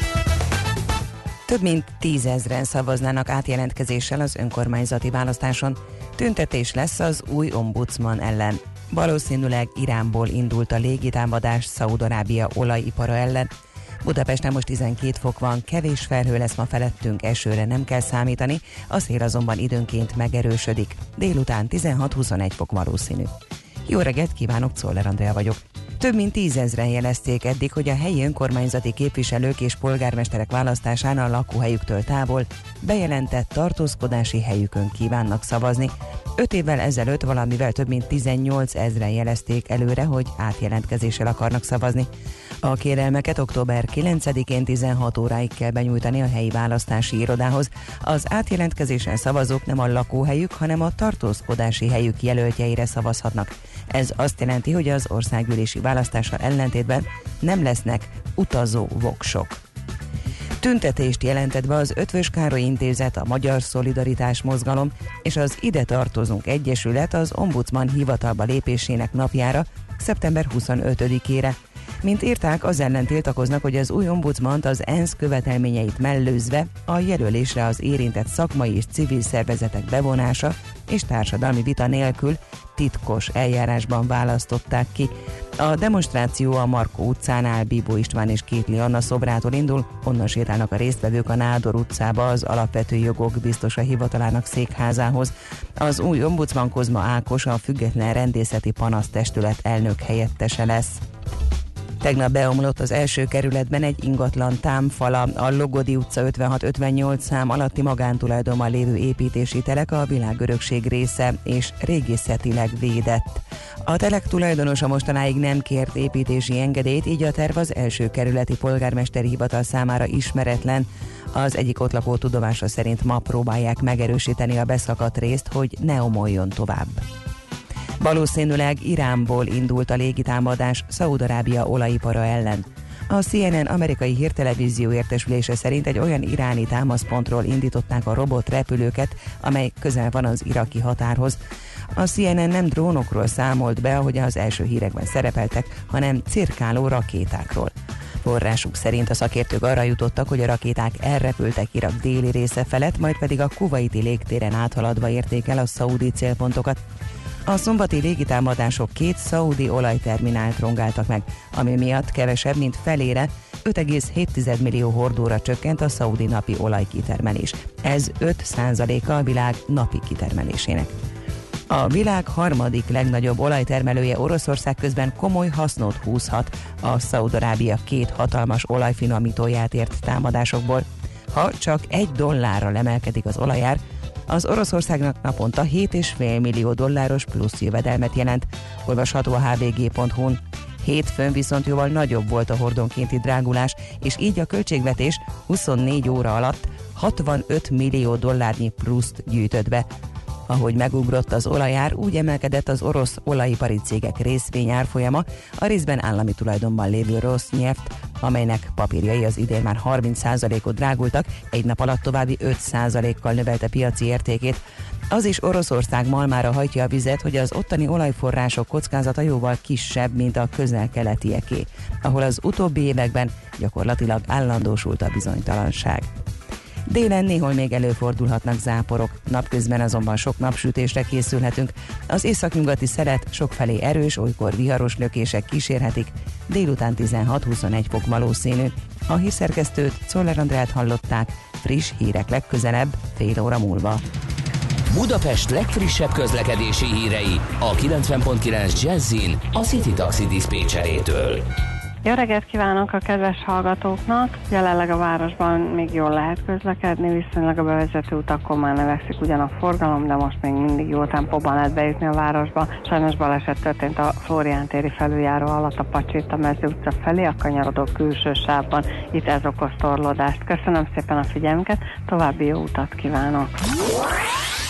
Több mint tízezren szavaznának átjelentkezéssel az önkormányzati választáson. Tüntetés lesz az új ombudsman ellen. Valószínűleg Iránból indult a légitámadás Szaudarábia olajipara ellen. Budapesten most 12 fok van, kevés felhő lesz ma felettünk, esőre nem kell számítani, a szél azonban időnként megerősödik. Délután 16-21 fok valószínű. Jó reggelt kívánok, Czoller Andrea vagyok. Több mint tízezren jelezték eddig, hogy a helyi önkormányzati képviselők és polgármesterek választásán a lakóhelyüktől távol bejelentett tartózkodási helyükön kívánnak szavazni. Öt évvel ezelőtt valamivel több mint 18 ezren jelezték előre, hogy átjelentkezéssel akarnak szavazni. A kérelmeket október 9-én 16 óráig kell benyújtani a helyi választási irodához. Az átjelentkezésen szavazók nem a lakóhelyük, hanem a tartózkodási helyük jelöltjeire szavazhatnak. Ez azt jelenti, hogy az országgyűlési választással ellentétben nem lesznek utazó voksok. Tüntetést jelentett be az Ötvös Károly Intézet, a Magyar Szolidaritás Mozgalom és az Ide Tartozunk Egyesület az Ombudsman hivatalba lépésének napjára, szeptember 25-ére. Mint írták, az ellen tiltakoznak, hogy az új ombudsmant az ENSZ követelményeit mellőzve a jelölésre az érintett szakmai és civil szervezetek bevonása és társadalmi vita nélkül titkos eljárásban választották ki. A demonstráció a Markó utcánál Bíbó István és Kétli Anna szobrától indul, onnan sétálnak a résztvevők a Nádor utcába az alapvető jogok biztosa hivatalának székházához. Az új ombudsman Kozma Ákos a független rendészeti panasztestület elnök helyettese lesz. Tegnap beomlott az első kerületben egy ingatlan támfala, a Logodi utca 56-58 szám alatti magántulajdonban lévő építési telek a világörökség része és régészetileg védett. A telek tulajdonosa mostanáig nem kért építési engedélyt, így a terv az első kerületi polgármesteri hivatal számára ismeretlen. Az egyik ott lakó tudomása szerint ma próbálják megerősíteni a beszakadt részt, hogy ne omoljon tovább. Valószínűleg Iránból indult a légitámadás Szaúd-Arábia olajipara ellen. A CNN amerikai hírtelevízió értesülése szerint egy olyan iráni támaszpontról indították a robot repülőket, amely közel van az iraki határhoz. A CNN nem drónokról számolt be, ahogy az első hírekben szerepeltek, hanem cirkáló rakétákról. Forrásuk szerint a szakértők arra jutottak, hogy a rakéták elrepültek Irak déli része felett, majd pedig a kuvaiti légtéren áthaladva érték el a szaudi célpontokat. A szombati légitámadások két szaudi olajterminált rongáltak meg, ami miatt kevesebb, mint felére 5,7 millió hordóra csökkent a szaudi napi olajkitermelés. Ez 5 a a világ napi kitermelésének. A világ harmadik legnagyobb olajtermelője Oroszország közben komoly hasznot húzhat a Szaudarábia két hatalmas olajfinomítóját ért támadásokból. Ha csak egy dollárral emelkedik az olajár, az Oroszországnak naponta 7,5 millió dolláros plusz jövedelmet jelent, olvasható a hvg.hu-n. Hétfőn viszont jóval nagyobb volt a hordonkénti drágulás, és így a költségvetés 24 óra alatt 65 millió dollárnyi pluszt gyűjtött be. Ahogy megugrott az olajár, úgy emelkedett az orosz olajipari cégek részvényárfolyama, a részben állami tulajdonban lévő Rosneft, amelynek papírjai az idén már 30%-ot drágultak, egy nap alatt további 5%-kal növelte piaci értékét. Az is Oroszország malmára hajtja a vizet, hogy az ottani olajforrások kockázata jóval kisebb, mint a közel-keletieké, ahol az utóbbi években gyakorlatilag állandósult a bizonytalanság. Délen néhol még előfordulhatnak záporok, napközben azonban sok napsütésre készülhetünk. Az északnyugati szeret sokfelé erős, olykor viharos lökések kísérhetik, délután 16-21 fok valószínű. A hírszerkesztőt Czoller Andrát hallották, friss hírek legközelebb, fél óra múlva. Budapest legfrissebb közlekedési hírei a 90.9 Jazzin a City Taxi Dispécsejétől. Jó reggelt kívánok a kedves hallgatóknak! Jelenleg a városban még jól lehet közlekedni, viszonylag a bevezető utakon már növekszik ugyan a forgalom, de most még mindig jó tempóban lehet bejutni a városba. Sajnos baleset történt a Florián téri felüljáró alatt a Pacsita mező utca felé, a kanyarodó külső sávban. Itt ez okoz torlódást. Köszönöm szépen a figyelmüket, további jó utat kívánok!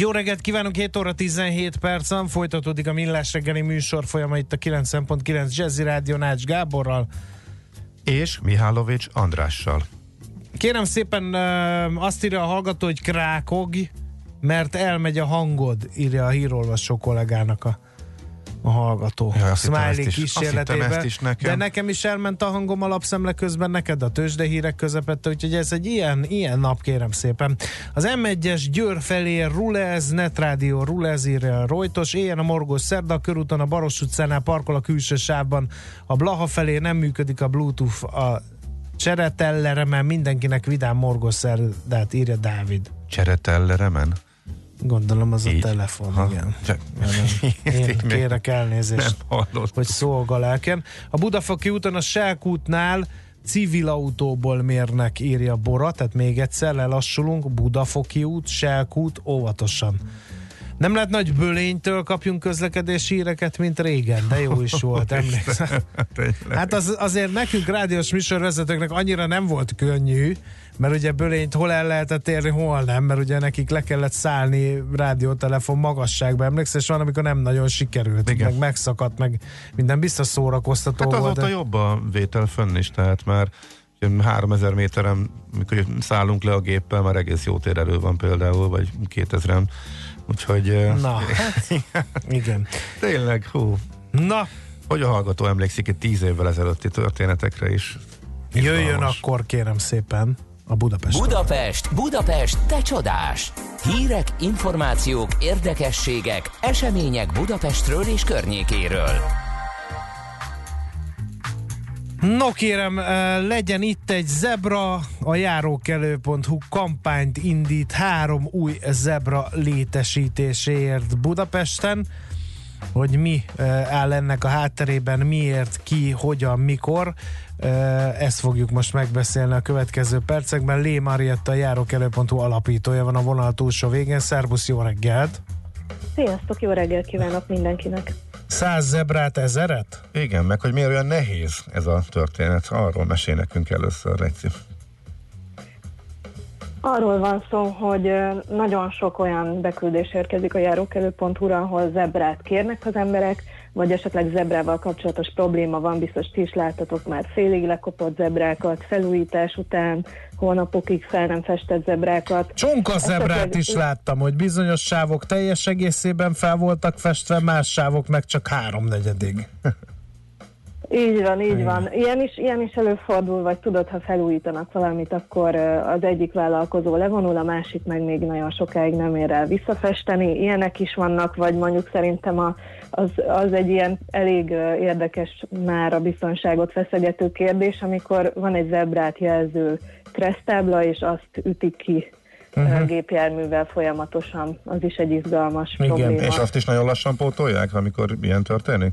Jó reggelt kívánok, 7 óra 17 percen folytatódik a Millás reggeli műsor folyama itt a 90.9 Jazzy Rádió Nács Gáborral. És Mihálovics Andrással. Kérem szépen azt írja a hallgató, hogy krákog, mert elmegy a hangod, írja a hírolvasó kollégának a, a hallgató. Ja, azt Smiley is- azt hittem is nekem. De nekem is elment a hangom alapszemle közben, neked a tőzsdehírek közepette, úgyhogy ez egy ilyen, ilyen nap, kérem szépen. Az M1-es Győr felé rulez, Netrádió rulez, írja a Rojtos, éjjel a Morgos Szerda, a körúton a Baros utcánál parkol a külső sávban, a Blaha felé nem működik a Bluetooth a cseretellere, mert mindenkinek vidám Morgos Szerdát, írja Dávid. Cseretellere men? Gondolom az Így. a telefon, Ha. igen. Csak- Én kérek elnézést, Nem hallott. hogy szolga lelkem. A Budafaki úton a Selkútnál civil autóból mérnek, írja Bora, tehát még egyszer lelassulunk, Budafoki út, Selkút, óvatosan. Nem lehet nagy bölénytől kapjunk közlekedési híreket, mint régen, de jó is volt, emlékszem. Hát az, azért nekünk rádiós műsorvezetőknek annyira nem volt könnyű, mert ugye Bölényt hol el lehetett érni, hol nem, mert ugye nekik le kellett szállni rádiótelefon magasságba, emlékszel, és van, amikor nem nagyon sikerült, Igen. meg megszakadt, meg minden biztos szórakoztató Hát volt. azóta de- jobb a vétel fönn is, tehát már ugye 3000 méteren, mikor szállunk le a géppel, már egész jó térerő van például, vagy 2000-en. Úgyhogy Na, hát, igen. tényleg, hú, Na, hogy a hallgató emlékszik egy 10 évvel ezelőtti történetekre is. jöjjön Izgalmas. akkor kérem szépen a Budapest. Budapest, Budapest, te csodás! Hírek, információk, érdekességek, események Budapestről és környékéről. No kérem, eh, legyen itt egy zebra, a járókelő.hu kampányt indít három új zebra létesítéséért Budapesten, hogy mi eh, áll ennek a hátterében, miért, ki, hogyan, mikor. Eh, Ezt fogjuk most megbeszélni a következő percekben. Lé Marietta, a járókelő.hu alapítója van a vonal túlsó végén. Szervusz, jó reggelt! Sziasztok, jó reggelt kívánok mindenkinek! Száz zebrát, ezeret? Igen, meg hogy miért olyan nehéz ez a történet, arról mesél nekünk először, Leci. Arról van szó, hogy nagyon sok olyan beküldés érkezik a járókelő.hu-ra, ahol zebrát kérnek az emberek, vagy esetleg zebrával kapcsolatos probléma van, biztos ti is láttatok már félig lekopott zebrákat, felújítás után, hónapokig fel nem festett zebrákat. Csonka zebrát Esetleg- is láttam, hogy bizonyos sávok teljes egészében fel voltak festve, más sávok meg csak háromnegyedig. Így van, így van. Ilyen is, ilyen is előfordul, vagy tudod, ha felújítanak valamit, akkor az egyik vállalkozó levonul, a másik meg még nagyon sokáig nem ér el visszafesteni. Ilyenek is vannak, vagy mondjuk szerintem a, az, az egy ilyen elég érdekes már a biztonságot feszegető kérdés, amikor van egy zebrát jelző kresztábla, és azt ütik ki uh-huh. gépjárművel folyamatosan. Az is egy izgalmas Igen, probléma. És azt is nagyon lassan pótolják, amikor ilyen történik?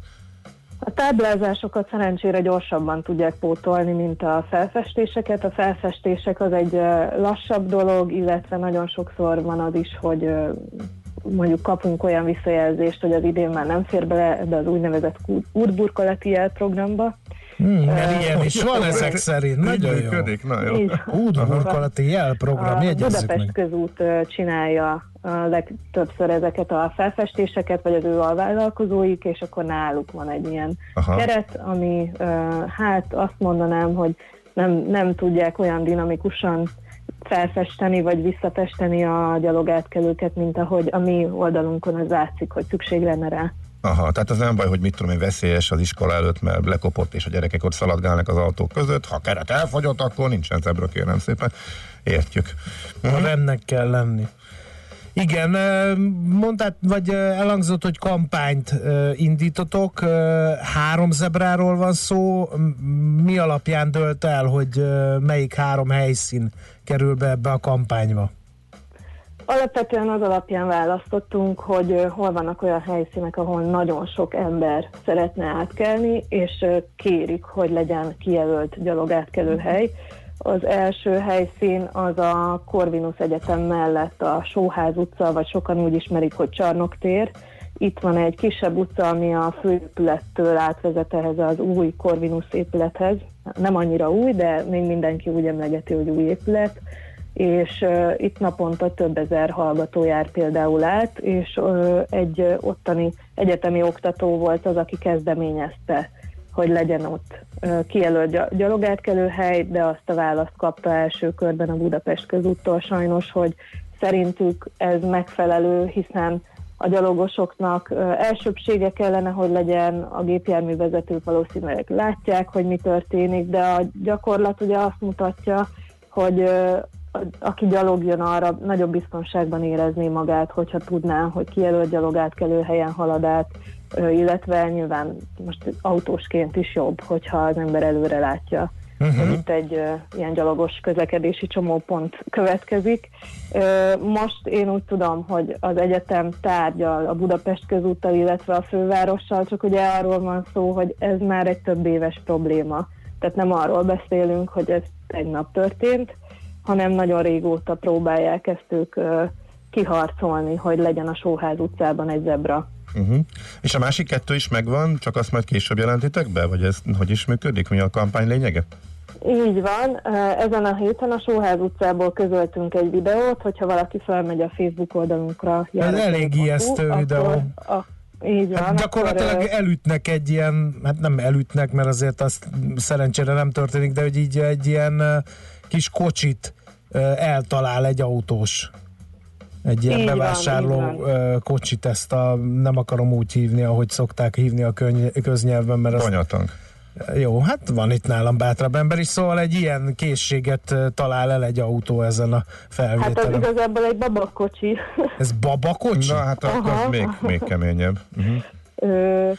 A táblázásokat szerencsére gyorsabban tudják pótolni, mint a felfestéseket. A felfestések az egy lassabb dolog, illetve nagyon sokszor van az is, hogy mondjuk kapunk olyan visszajelzést, hogy az idén már nem fér bele ebbe az úgynevezett út- útburkolati jelprogramba. Hmm, mert ilyen is van ezek szerint. Nagyon jó. Működik? Na jó. Útburkolati jelprogram, A jegyezzük Budapest meg. közút csinálja a legtöbbször ezeket a felfestéseket, vagy az ő alvállalkozóik, és akkor náluk van egy ilyen Aha. keret, ami hát azt mondanám, hogy nem, nem tudják olyan dinamikusan felfesteni, vagy visszafesteni a gyalogátkelőket, mint ahogy a mi oldalunkon az látszik, hogy szükség lenne rá. Aha, tehát az nem baj, hogy mit tudom én, veszélyes az iskola előtt, mert lekopott, és a gyerekek ott szaladgálnak az autók között. Ha keret elfogyott, akkor nincsen zebra, kérem szépen. Értjük. A rendnek kell lenni. Igen, mondtad, vagy elhangzott, hogy kampányt indítotok. Három zebráról van szó. Mi alapján dölt el, hogy melyik három helyszín kerül be ebbe a kampányba? Alapvetően az alapján választottunk, hogy hol vannak olyan helyszínek, ahol nagyon sok ember szeretne átkelni, és kérik, hogy legyen kijelölt gyalogátkelő hely. Az első helyszín az a Corvinus Egyetem mellett a Sóház utca, vagy sokan úgy ismerik, hogy Csarnok tér. Itt van egy kisebb utca, ami a főépülettől átvezet ehhez az új Corvinus épülethez. Nem annyira új, de még mindenki úgy emlegeti, hogy új épület és uh, itt naponta több ezer hallgató jár például át, és uh, egy uh, ottani egyetemi oktató volt az, aki kezdeményezte, hogy legyen ott uh, kijelölt gy- gyalogátkelő hely, de azt a választ kapta első körben a Budapest közúttól sajnos, hogy szerintük ez megfelelő, hiszen a gyalogosoknak elsőbsége kellene, hogy legyen, a gépjárművezetők valószínűleg látják, hogy mi történik, de a gyakorlat ugye azt mutatja, hogy aki gyalogjon arra, nagyobb biztonságban érezné magát, hogyha tudná, hogy kijelölt gyalogátkelő helyen halad át, illetve nyilván most autósként is jobb, hogyha az ember előre látja uh-huh. itt egy uh, ilyen gyalogos közlekedési csomópont következik. Uh, most én úgy tudom, hogy az egyetem tárgyal a Budapest közúttal, illetve a fővárossal, csak ugye arról van szó, hogy ez már egy több éves probléma. Tehát nem arról beszélünk, hogy ez tegnap történt, hanem nagyon régóta próbálják ezt ők uh, kiharcolni, hogy legyen a Sóház utcában egy zebra. Uh-huh. És a másik kettő is megvan, csak azt majd később jelentitek be? Vagy ez hogy is működik? Mi a kampány lényege? Így van. Ezen a héten a Sóház utcából közöltünk egy videót, hogyha valaki felmegy a Facebook oldalunkra. Ez elég ijesztő akkor, videó. A, így van. Hát gyakorlatilag akkor, elütnek egy ilyen, hát nem elütnek, mert azért azt szerencsére nem történik, de hogy így egy ilyen kis kocsit eltalál egy autós. Egy ilyen Így van, bevásárló így ö, kocsit, ezt a, nem akarom úgy hívni, ahogy szokták hívni a köny, köznyelven, mert az... Tanyatank. Jó, hát van itt nálam bátrabb ember is, szóval egy ilyen készséget talál el egy autó ezen a Hát az felvételen. igazából egy babakocsi. Ez babakocsi? Na hát akkor Aha. az még, még keményebb. Uh-huh. Ö,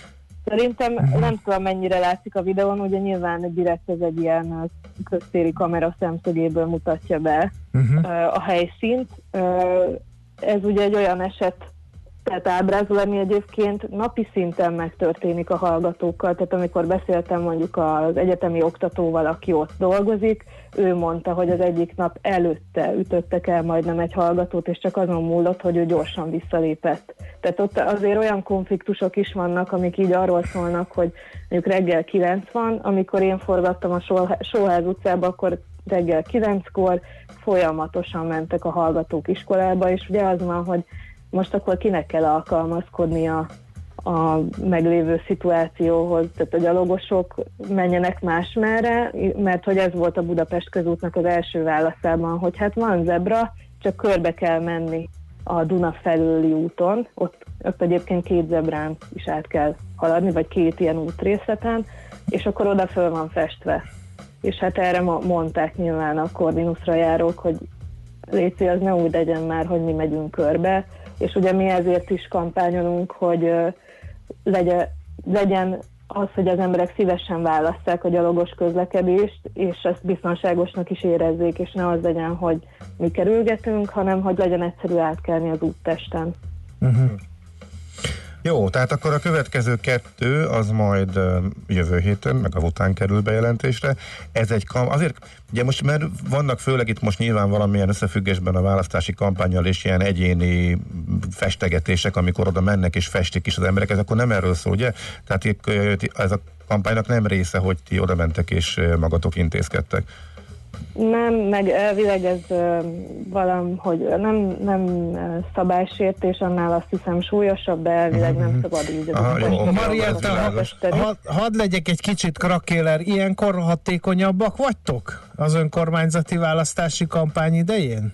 Szerintem nem tudom mennyire látszik a videón, ugye nyilván direkt ez egy ilyen köztéri kamera szemszögéből mutatja be Uh-huh. a helyszínt. Ez ugye egy olyan eset, tehát ábrázol, ami egyébként napi szinten megtörténik a hallgatókkal. Tehát amikor beszéltem mondjuk az egyetemi oktatóval, aki ott dolgozik, ő mondta, hogy az egyik nap előtte ütöttek el majdnem egy hallgatót, és csak azon múlott, hogy ő gyorsan visszalépett. Tehát ott azért olyan konfliktusok is vannak, amik így arról szólnak, hogy mondjuk reggel 9 van, amikor én forgattam a Sóh- Sóház utcába, akkor reggel 9-kor folyamatosan mentek a hallgatók iskolába, és ugye az van, hogy most akkor kinek kell alkalmazkodnia a meglévő szituációhoz, tehát a gyalogosok menjenek másmerre, mert hogy ez volt a Budapest közútnak az első válaszában, hogy hát van zebra, csak körbe kell menni a Duna felőli úton, ott, ott egyébként két zebrán is át kell haladni, vagy két ilyen útrészleten, és akkor oda föl van festve. És hát erre mondták nyilván a Corvinusra járók, hogy Léci, az ne úgy legyen már, hogy mi megyünk körbe, és ugye mi ezért is kampányolunk, hogy legyen, legyen az, hogy az emberek szívesen válasszák a gyalogos közlekedést, és ezt biztonságosnak is érezzék, és ne az legyen, hogy mi kerülgetünk, hanem hogy legyen egyszerű átkelni az úttesten. Uh-huh. Jó, tehát akkor a következő kettő az majd jövő héten, meg a után kerül bejelentésre. Ez egy kam- azért, ugye most mert vannak főleg itt most nyilván valamilyen összefüggésben a választási kampányal és ilyen egyéni festegetések, amikor oda mennek és festik is az emberek, ez akkor nem erről szól, ugye? Tehát ez a kampánynak nem része, hogy ti oda mentek és magatok intézkedtek. Nem, meg elvileg ez valam, hogy nem, nem szabálysértés, annál azt hiszem súlyosabb, de elvileg nem szabad így. Marietta, hadd legyek egy kicsit krakéler, ilyenkor hatékonyabbak vagytok az önkormányzati választási kampány idején?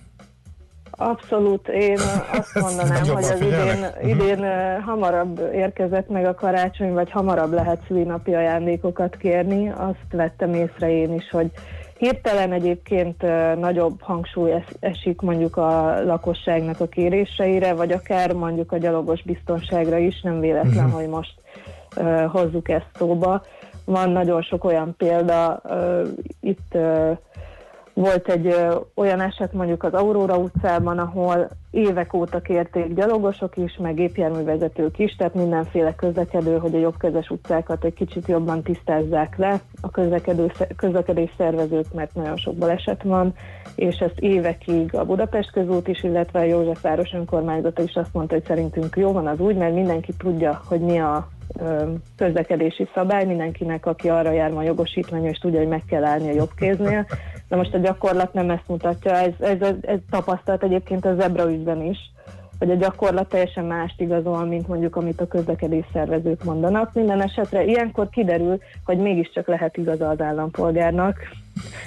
Abszolút, én azt mondanám, hogy az idén, figyelnek. idén hamarabb érkezett meg a karácsony, vagy hamarabb lehet szülinapi ajándékokat kérni. Azt vettem észre én is, hogy hirtelen egyébként nagyobb hangsúly es- esik mondjuk a lakosságnak a kéréseire, vagy akár mondjuk a gyalogos biztonságra is, nem véletlen, Mhm. hogy most ö, hozzuk ezt szóba. Van nagyon sok olyan példa, ö, itt ö, volt egy ö, olyan eset mondjuk az Aurora utcában, ahol évek óta kérték gyalogosok is, meg gépjárművezetők is, tehát mindenféle közlekedő, hogy a jobbkezes utcákat egy kicsit jobban tisztázzák le a közlekedő, közlekedés szervezők, mert nagyon sok baleset van, és ezt évekig a Budapest közút is, illetve a Józsefváros önkormányzata is azt mondta, hogy szerintünk jó van az úgy, mert mindenki tudja, hogy mi a közlekedési szabály, mindenkinek, aki arra jár, van jogosítványa, és tudja, hogy meg kell állni a jobb. De most a gyakorlat nem ezt mutatja, ez, ez, ez, ez tapasztalt egyébként a zebra ügyben is, hogy a gyakorlat teljesen mást igazol, mint mondjuk amit a közlekedés szervezők mondanak. Minden esetre ilyenkor kiderül, hogy mégiscsak lehet igaza az állampolgárnak,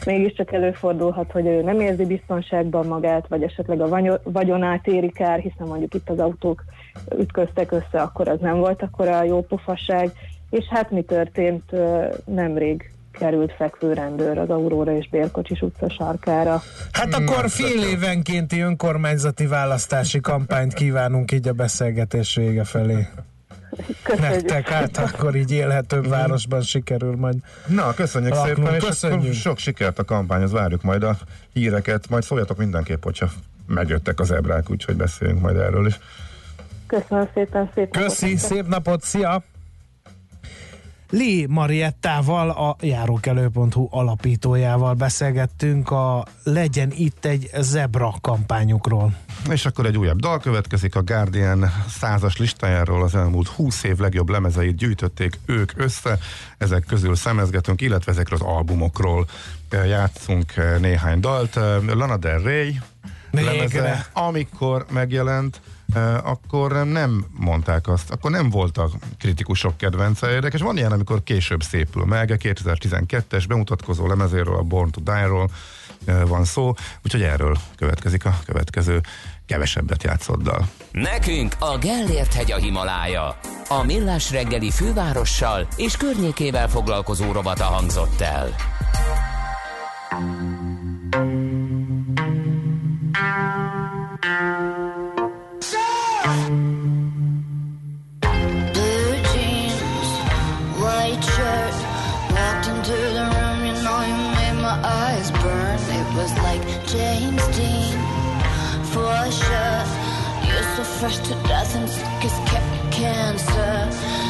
mégiscsak előfordulhat, hogy ő nem érzi biztonságban magát, vagy esetleg a vagyonát éri kár, hiszen mondjuk itt az autók ütköztek össze, akkor az nem volt akkor a jó pofaság. És hát mi történt nemrég került fekvő rendőr az Aurora és Bérkocsis utca sarkára. Hát akkor fél évenkénti önkormányzati választási kampányt kívánunk így a beszélgetés vége felé. Köszönjük. Nektek, hát akkor így élhetőbb városban sikerül majd. Na, köszönjük laknunk. szépen, és Köszönjük. sok sikert a kampányhoz, várjuk majd a híreket, majd szóljatok mindenképp, hogyha megjöttek az ebrák, úgyhogy beszéljünk majd erről is. Köszönöm szépen, szép napot Köszi, nektek. szép napot, szia! Lee Mariettával, a járókelő.hu alapítójával beszélgettünk a Legyen itt egy zebra kampányukról. És akkor egy újabb dal következik, a Guardian százas listájáról az elmúlt 20 év legjobb lemezeit gyűjtötték ők össze, ezek közül szemezgetünk, illetve ezekről az albumokról játszunk néhány dalt. Lana Del Rey Végre. lemeze, amikor megjelent, akkor nem mondták azt, akkor nem volt a kritikusok kedvence. Érdekes, van ilyen, amikor később szépül meg, 2012-es bemutatkozó lemezéről, a Born to Die-ról van szó, úgyhogy erről következik a következő kevesebbet játszott dal. Nekünk a Gellért hegy a Himalája. A Millás reggeli fővárossal és környékével foglalkozó rovata hangzott el. Blue fresh to death and sick as ca- cancer.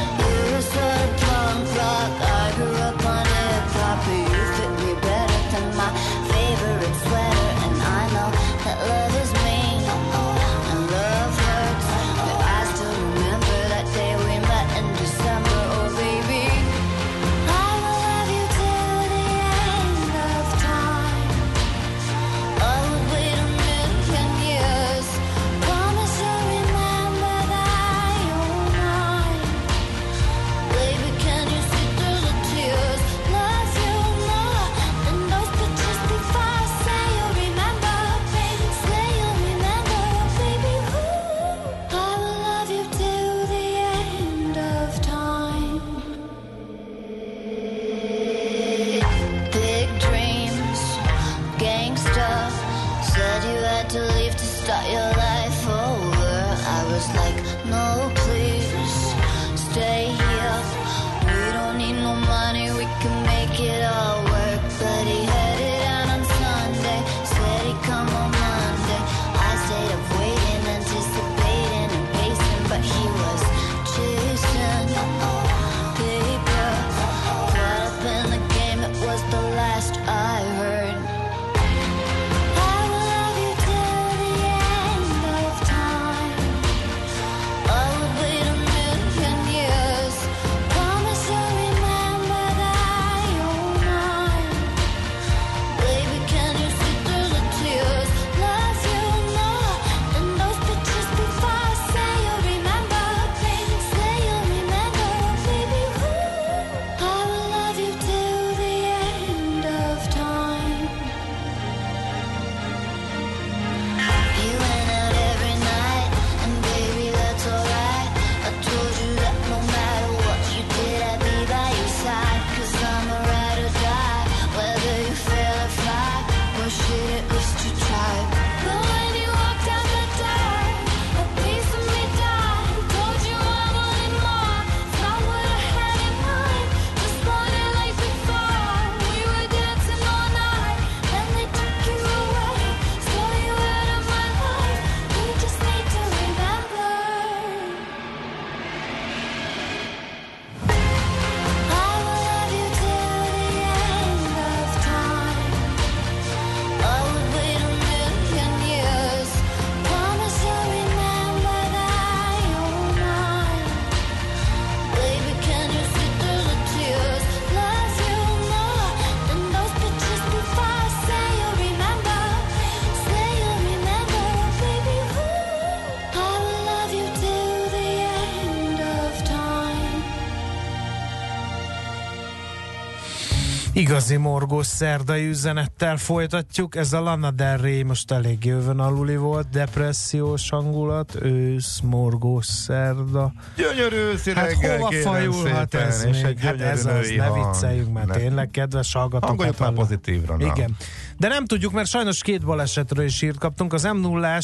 Igazi morgós szerdai üzenettel folytatjuk. Ez a Lana Del Rey most elég jövön aluli volt, depressziós hangulat, ősz, morgós szerda. Gyönyörű őszi Hát reggel, hova fajulhat szépen, ez és még? Hát ez az, ne vicceljünk már Ne. tényleg, kedves hallgatók. Hangoljuk már pozitívra. na. Igen. De nem tudjuk, mert sajnos két balesetről is írt kaptunk. Az m 0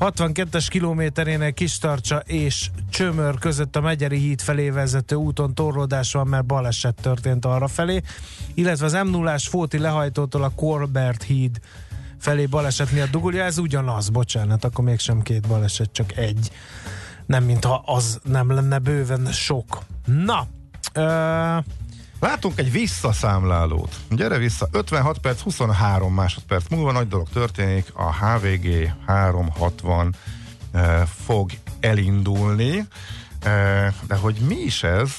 62-es kilométerénél Kistarcsa és Csömör között a Megyeri híd felé vezető úton torlódás van, mert baleset történt arra felé, illetve az m 0 Fóti lehajtótól a Corbert híd felé baleset miatt dugulja, ez ugyanaz, bocsánat, akkor mégsem két baleset, csak egy. Nem, mintha az nem lenne bőven sok. Na, ö, Látunk egy visszaszámlálót. Gyere vissza, 56 perc, 23 másodperc múlva nagy dolog történik, a HVG 360 eh, fog elindulni, eh, de hogy mi is ez,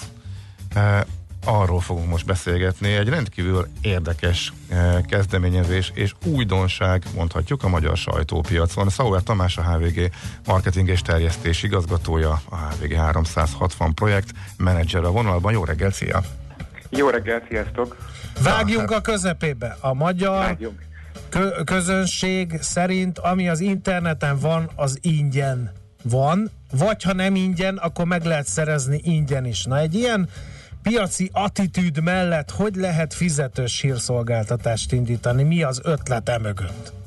eh, arról fogunk most beszélgetni. Egy rendkívül érdekes eh, kezdeményezés és újdonság, mondhatjuk, a magyar sajtópiacon. Szauer Tamás, a HVG marketing és terjesztés igazgatója, a HVG 360 projekt menedzser a vonalban. Jó reggel, szia! Jó reggelt, sziasztok! Vágjunk a közepébe. A magyar kö- közönség szerint, ami az interneten van, az ingyen van, vagy ha nem ingyen, akkor meg lehet szerezni ingyen is. Na egy ilyen piaci attitűd mellett hogy lehet fizetős hírszolgáltatást indítani? Mi az ötlete mögött?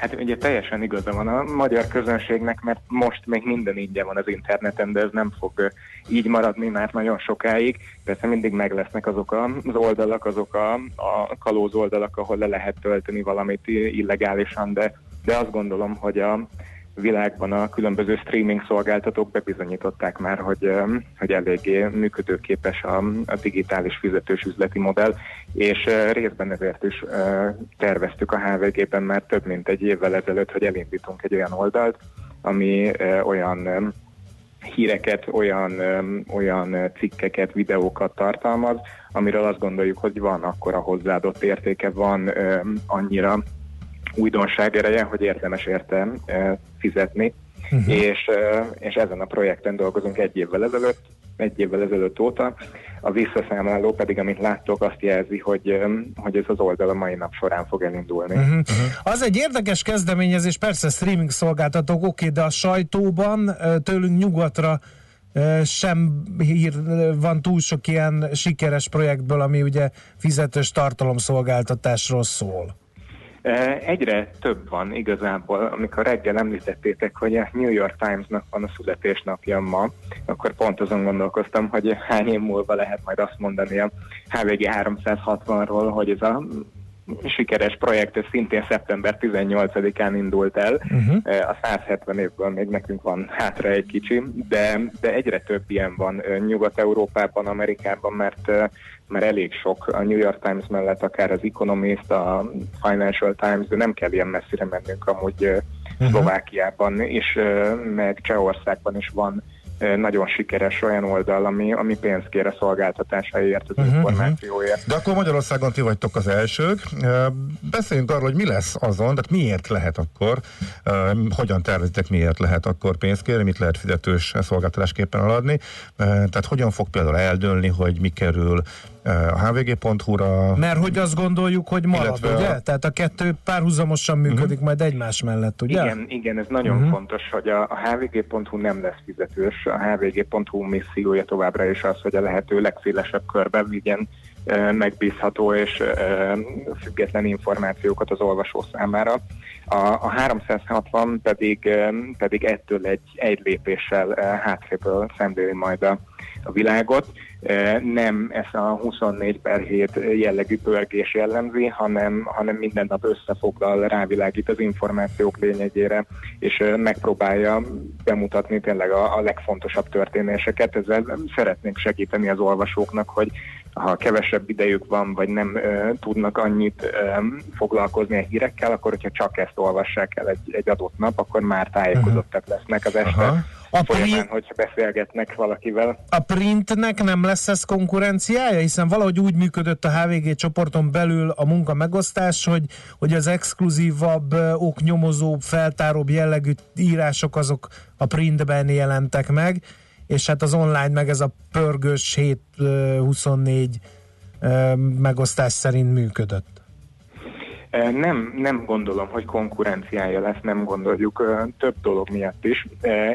Hát ugye teljesen igaza van a magyar közönségnek, mert most még minden ingyen van az interneten, de ez nem fog így maradni már nagyon sokáig. Persze mindig meg lesznek azok az oldalak, azok a, a kalóz oldalak, ahol le lehet tölteni valamit illegálisan, de, de azt gondolom, hogy a világban a különböző streaming szolgáltatók bebizonyították már, hogy, hogy eléggé működőképes a, a digitális fizetős üzleti modell, és ö, részben ezért is ö, terveztük a HVG-ben már több mint egy évvel ezelőtt, hogy elindítunk egy olyan oldalt, ami ö, olyan híreket, olyan, olyan cikkeket, videókat tartalmaz, amiről azt gondoljuk, hogy van akkora hozzáadott értéke, van annyira újdonság ereje, hogy érdemes érte fizetni. Uh-huh. És, és ezen a projekten dolgozunk egy évvel ezelőtt, egy évvel ezelőtt óta. A visszaszámláló pedig, amit láttok, azt jelzi, hogy, hogy ez az oldal a mai nap során fog elindulni. Uh-huh. Az egy érdekes kezdeményezés, persze streaming szolgáltatók, oké, de a sajtóban tőlünk nyugatra sem hír van túl sok ilyen sikeres projektből, ami ugye fizetős tartalomszolgáltatásról szól. Egyre több van igazából, amikor reggel említettétek, hogy a New York Times-nak van a születésnapja ma, akkor pont azon gondolkoztam, hogy hány év múlva lehet majd azt mondani a HVG 360-ról, hogy ez a sikeres projekt, ez szintén szeptember 18-án indult el. Uh-huh. A 170 évből még nekünk van hátra egy kicsi, de, de egyre több ilyen van Nyugat-Európában, Amerikában, mert, mert elég sok a New York Times mellett, akár az Economist, a Financial Times, de nem kell ilyen messzire mennünk amúgy eh, Szlovákiában eh, meg Csehországban is van nagyon sikeres olyan oldal, ami, ami pénzt kér a szolgáltatásáért, az Mhm, információért. De akkor Magyarországon ti vagytok az elsők. Beszéljünk arról, hogy mi lesz azon, tehát miért lehet akkor, hogyan tervezitek, miért lehet akkor pénzt kérni, mit lehet fizetős szolgáltatásképpen aladni. Ö, Tehát hogyan fog például eldőlni, hogy mi kerül a hvg.hu-ra. Mert hogy azt gondoljuk, hogy marad, Illetve a- ugye? Tehát a kettő párhuzamosan működik uh-huh. majd egymás mellett, ugye? Igen, igen, ez nagyon uh-huh. fontos, hogy a, a hvg.hu nem lesz fizetős. A hvg.hu missziója továbbra is az, hogy a lehető legszélesebb körben vigyen ö, megbízható és ö, független információkat az olvasó számára. A, a 360 pedig, pedig ettől egy, egy lépéssel ö, hátréből szemléli majd a, a világot. Ö, Nem ez a 24 per 7 jellegű pörgés jellemzi, hanem, hanem minden nap összefoglal, rávilágít az információk lényegére, és ö, megpróbálja bemutatni tényleg a, a legfontosabb történéseket. Ezzel szeretnénk segíteni az olvasóknak, hogy ha kevesebb idejük van, vagy nem ö, tudnak annyit ö, foglalkozni a hírekkel, akkor hogyha csak ezt olvassák el egy, egy adott nap, akkor már tájékozottak lesznek az este Aha. A folyamán, hogyha beszélgetnek valakivel. A printnek nem lesz ez konkurenciája, hiszen valahogy úgy működött a HVG csoporton belül a munka megosztás, hogy, hogy az exkluzívabb, oknyomozóbb, feltáróbb jellegű írások azok a printben jelentek meg, és hát az online meg ez a pörgős 7-24 ö, megosztás szerint működött. Nem, nem gondolom, hogy konkurenciája lesz, nem gondoljuk több dolog miatt is.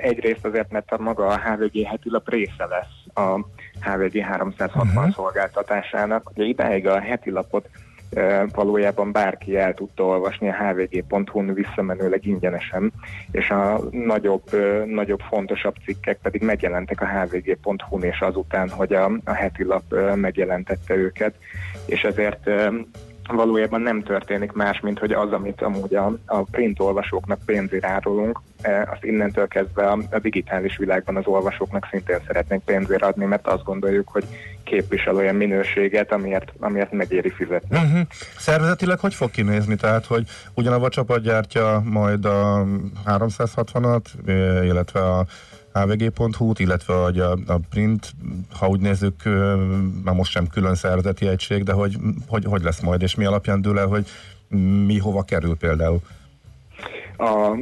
Egyrészt azért, mert a maga a HVG heti lap része lesz a HVG 360 Mhm. szolgáltatásának. Ugye idáig a heti lapot e, valójában bárki el tudta olvasni a hvg.hu-n visszamenőleg ingyenesen, és a nagyobb, nagyobb fontosabb cikkek pedig megjelentek a hvg.hu-n, és azután, hogy a, a heti lap megjelentette őket, és ezért valójában nem történik más, mint hogy az, amit amúgy a, a print olvasóknak pénzért árulunk, e, azt innentől kezdve a, a digitális világban az olvasóknak szintén szeretnénk pénzért adni, mert azt gondoljuk, hogy képvisel olyan minőséget, amiért, amiért megéri fizetni. Uh-huh. Szervezetileg hogy fog kinézni? Tehát, hogy ugyanabban a csapat gyártja majd a 360-at, eh, illetve a hvg.hu-t, illetve hogy a, a print, ha úgy nézzük, már most sem külön szervezeti egység, de hogy, hogy, hogy lesz majd, és mi alapján dől el, hogy mi hova kerül például? A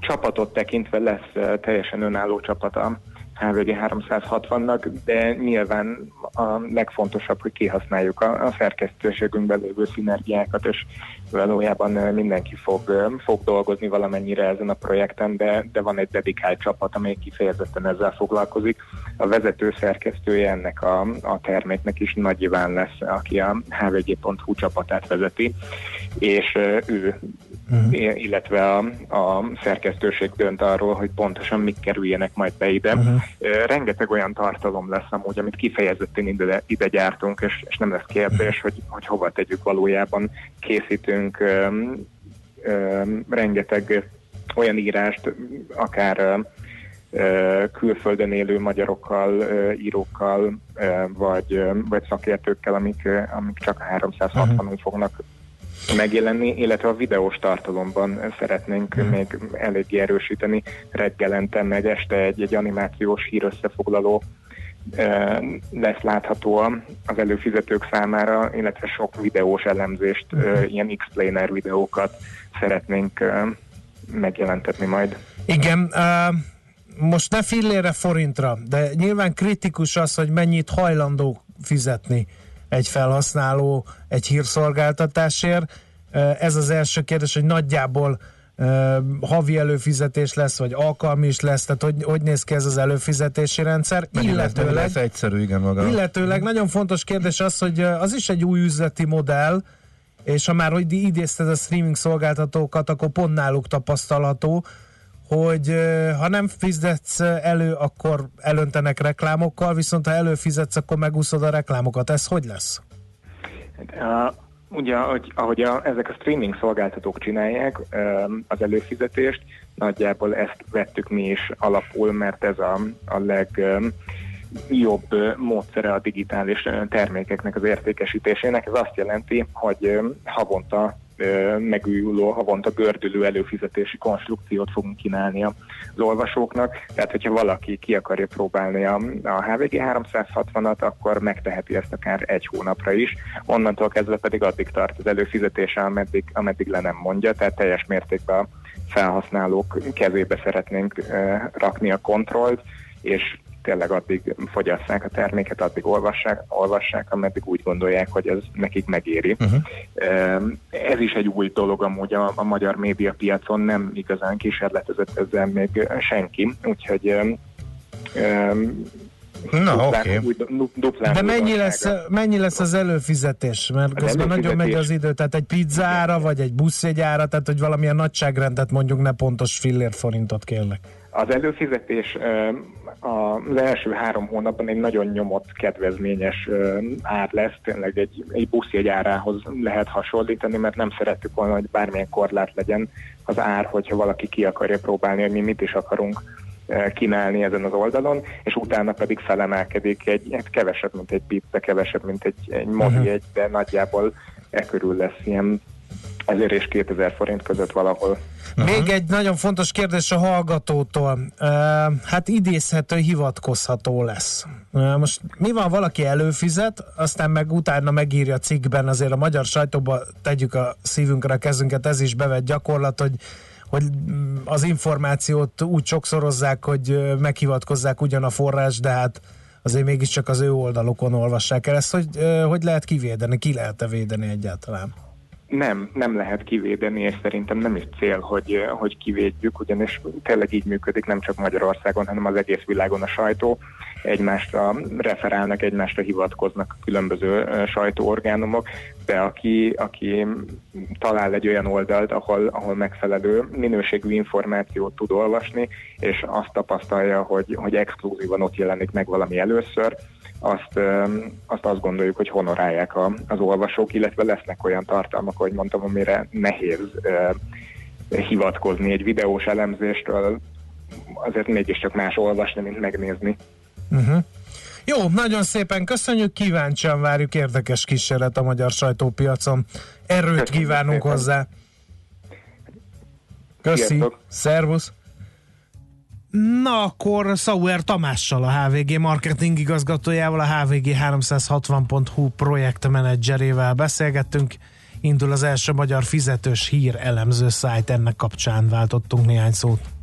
csapatot tekintve lesz teljesen önálló csapat a HVG 360-nak, de nyilván a legfontosabb, hogy kihasználjuk a, a szerkesztőségünkben lévő szinergiákat, és valójában mindenki fog, fog dolgozni valamennyire ezen a projekten, de, de van egy dedikált csapat, amely kifejezetten ezzel foglalkozik. A vezető szerkesztője ennek a, a terméknek is Nagy Iván lesz, aki a hvg.hu csapatát vezeti, és ő I- illetve a, a szerkesztőség dönt arról, hogy pontosan mik kerüljenek majd be ide. Uh-huh. Rengeteg olyan tartalom lesz amúgy, amit kifejezetten ide, ide gyártunk, és, és nem lesz kérdés, hogy, hogy hova tegyük valójában. Készítünk öm, öm, rengeteg olyan írást, akár ö, ö, külföldön élő magyarokkal, írókkal, vagy, vagy szakértőkkel, amik, amik csak a 360-on fognak megjelenni, illetve a videós tartalomban szeretnénk Mhm. még eléggé erősíteni. Reggelente meg este egy, egy animációs hír összefoglaló eh, lesz látható az előfizetők számára, illetve sok videós elemzést, Mhm. eh, ilyen explainer videókat szeretnénk eh, megjelentetni majd. Igen, most ne fillére forintra, de nyilván kritikus az, hogy mennyit hajlandó fizetni egy felhasználó egy hírszolgáltatásért. Ez az első kérdés, hogy nagyjából havi előfizetés lesz, vagy alkalmi is lesz, tehát hogy, hogy néz ki ez az előfizetési rendszer, Mennyi lesz, illetőleg lesz egyszerű, igen, maga. Illetőleg nagyon fontos kérdés az, hogy az is egy új üzleti modell, és ha már hogy idézted a streaming szolgáltatókat, akkor pont náluk tapasztalható, hogy ha nem fizetsz elő, akkor elöntenek reklámokkal, viszont ha előfizetsz, akkor megúszod a reklámokat. Ez hogy lesz? Uh, ugye, ahogy, ahogy a, ezek a streaming szolgáltatók csinálják az előfizetést, nagyjából ezt vettük mi is alapul, mert ez a, a legjobb módszere a digitális termékeknek az értékesítésének. Ez azt jelenti, hogy havonta megújuló, havonta gördülő előfizetési konstrukciót fogunk kínálni az olvasóknak. Tehát, hogyha valaki ki akarja próbálni a, a HVG 360-at, akkor megteheti ezt akár egy hónapra is. Onnantól kezdve pedig addig tart az előfizetése, ameddig, ameddig le nem mondja, tehát teljes mértékben a felhasználók kezébe szeretnénk rakni a kontrollt, és tényleg addig fogyasszák a terméket, addig olvassák, olvassák, ameddig úgy gondolják, hogy ez nekik megéri. Uh-huh. Ez is egy új dolog amúgy a, a magyar médiapiacon, nem igazán kísérletezett ezzel még senki, úgyhogy um, Na, oké. új, duplán De mennyi lesz, mennyi lesz az előfizetés? Mert Az közben nagyon megy előfizetés- az idő, tehát egy pizzára, vagy egy buszjegyára, tehát hogy valamilyen nagyságrendet mondjuk ne pontos fillér forintot kérlek. Az előfizetés az első három hónapban egy nagyon nyomott, kedvezményes ár lesz, tényleg egy, egy buszjegy árához lehet hasonlítani, mert nem szerettük volna, hogy bármilyen korlát legyen az ár, hogyha valaki ki akarja próbálni, hogy mi mit is akarunk kínálni ezen az oldalon, és utána pedig felemelkedik egy, egy kevesebb, mint egy pizza, kevesebb, mint egy, egy mozi egy, de nagyjából e körül lesz ilyen 1000 és 2000 forint között valahol. Még egy nagyon fontos kérdés a hallgatótól. Hát idézhető, hivatkozható lesz. Most mi van, valaki előfizet, aztán meg utána megírja cikkben, azért a magyar sajtóba tegyük a szívünkre a kezünket, ez is bevett gyakorlat, hogy hogy az információt úgy sokszorozzák, hogy meghivatkozzák ugyan a forrás, de hát azért mégiscsak az ő oldalukon olvassák el. Ezt hogy, hogy lehet kivédeni, ki lehet-e védeni egyáltalán? Nem, nem lehet kivédeni, és szerintem nem is cél, hogy, hogy kivédjük, ugyanis tényleg így működik nem csak Magyarországon, hanem az egész világon a sajtó. Egymásra referálnak, egymásra hivatkoznak a különböző ö, sajtóorgánumok, de aki, aki talál egy olyan oldalt, ahol, ahol megfelelő minőségű információt tud olvasni, és azt tapasztalja, hogy, hogy exkluzívan ott jelenik meg valami először, azt, azt azt gondoljuk, hogy honorálják a, az olvasók, illetve lesznek olyan tartalmak, ahogy mondtam, amire nehéz hivatkozni egy videós elemzéstől, azért mégiscsak más olvasni, mint megnézni. Uh-huh. Jó, nagyon szépen köszönjük, kíváncsian várjuk érdekes kísérlet a magyar sajtópiacon. Erőt Köszönjük kívánunk szépen. hozzá. Köszi, Sziasztok. szervusz. Na akkor Sauer Tamással, a HVG marketing igazgatójával, a HVG 360.hu projektmenedzserével beszélgettünk. Indul az első magyar fizetős hír elemző szájt, ennek kapcsán váltottunk néhány szót.